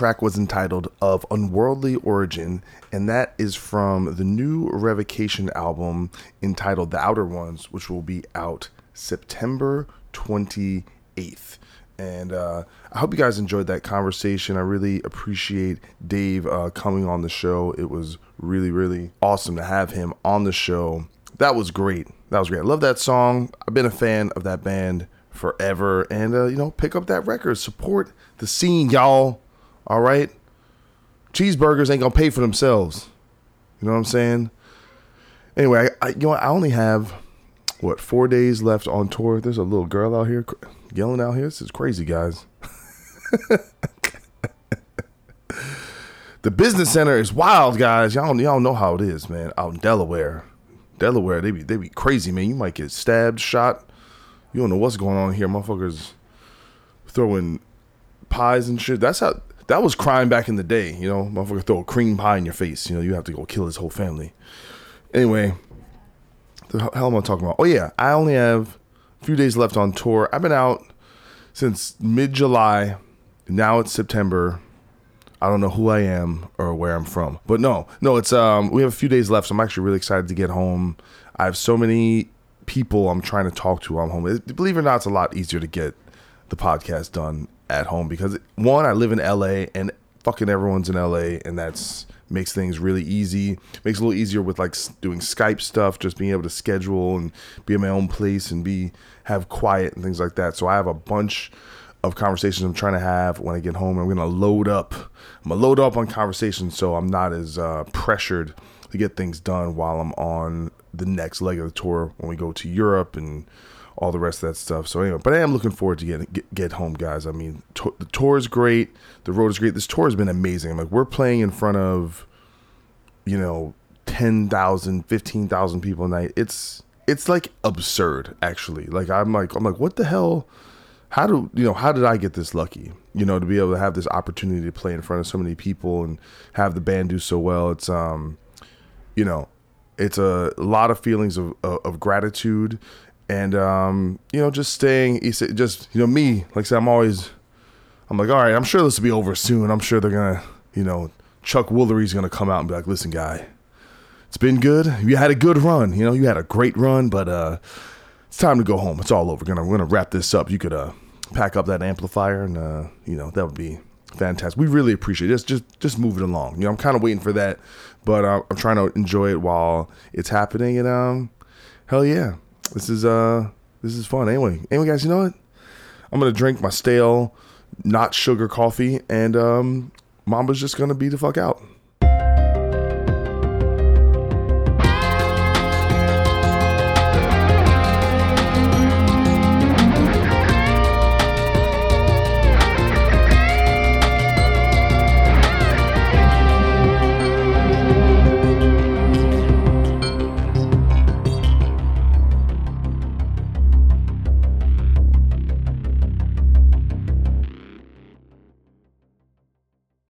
Track was entitled Of Unworldly Origin, and that is from the new Revocation album entitled The Outer Ones, which will be out September 28th. And uh, I hope you guys enjoyed that conversation. I really appreciate Dave uh, coming on the show. It was really, really awesome to have him on the show. That was great. That was great. I love that song. I've been a fan of that band forever. And, uh, you know, pick up that record. Support the scene, y'all. All right? Cheeseburgers ain't going to pay for themselves. You know what I'm saying? Anyway, I, I, you know? I only have, what, four days left on tour. There's a little girl out here yelling out here. This is crazy, guys. *laughs* the business center is wild, guys. Y'all, y'all know how it is, man. Out in Delaware, Delaware, they be they be crazy, man. You might get stabbed, shot. You don't know what's going on here, motherfuckers. Throwing pies and shit. That's how that was crime back in the day. You know, motherfucker throw a cream pie in your face. You know, you have to go kill his whole family. Anyway, the hell am I talking about? Oh yeah, I only have a few days left on tour. I've been out since mid July. Now it's September. I don't know who I am or where I'm from. But no, no, it's um we have a few days left, so I'm actually really excited to get home. I have so many people I'm trying to talk to while I'm home. Believe it or not, it's a lot easier to get the podcast done at home because one, I live in LA and fucking everyone's in LA and that's makes things really easy. Makes it a little easier with like doing Skype stuff, just being able to schedule and be in my own place and be have quiet and things like that. So I have a bunch of conversations I'm trying to have when I get home. I'm gonna load up. I'm gonna load up on conversations so I'm not as uh, pressured to get things done while I'm on the next leg of the tour when we go to Europe and all the rest of that stuff. So anyway, but I am looking forward to get get, get home, guys. I mean, to, the tour is great. The road is great. This tour has been amazing. I'm like, we're playing in front of, you know, 10,000, 15,000 people a night. It's it's like absurd, actually. Like I'm like I'm like, what the hell? How do you know? How did I get this lucky? You know, to be able to have this opportunity to play in front of so many people and have the band do so well. It's um, you know, it's a lot of feelings of of, of gratitude and um, you know, just staying. Just you know, me, like I said, I'm always. I'm like, all right, I'm sure this will be over soon. I'm sure they're gonna, you know, Chuck Woolery's gonna come out and be like, listen, guy, it's been good. You had a good run. You know, you had a great run, but uh, it's time to go home. It's all over. We're gonna we're gonna wrap this up. You could uh, pack up that amplifier, and uh, you know that would be fantastic. We really appreciate it. Just just just move it along. You know, I'm kind of waiting for that, but uh, I'm trying to enjoy it while it's happening. And um, hell yeah, this is uh this is fun. Anyway, anyway, guys, you know what? I'm gonna drink my stale, not sugar coffee, and um, Mamba's just gonna be the fuck out.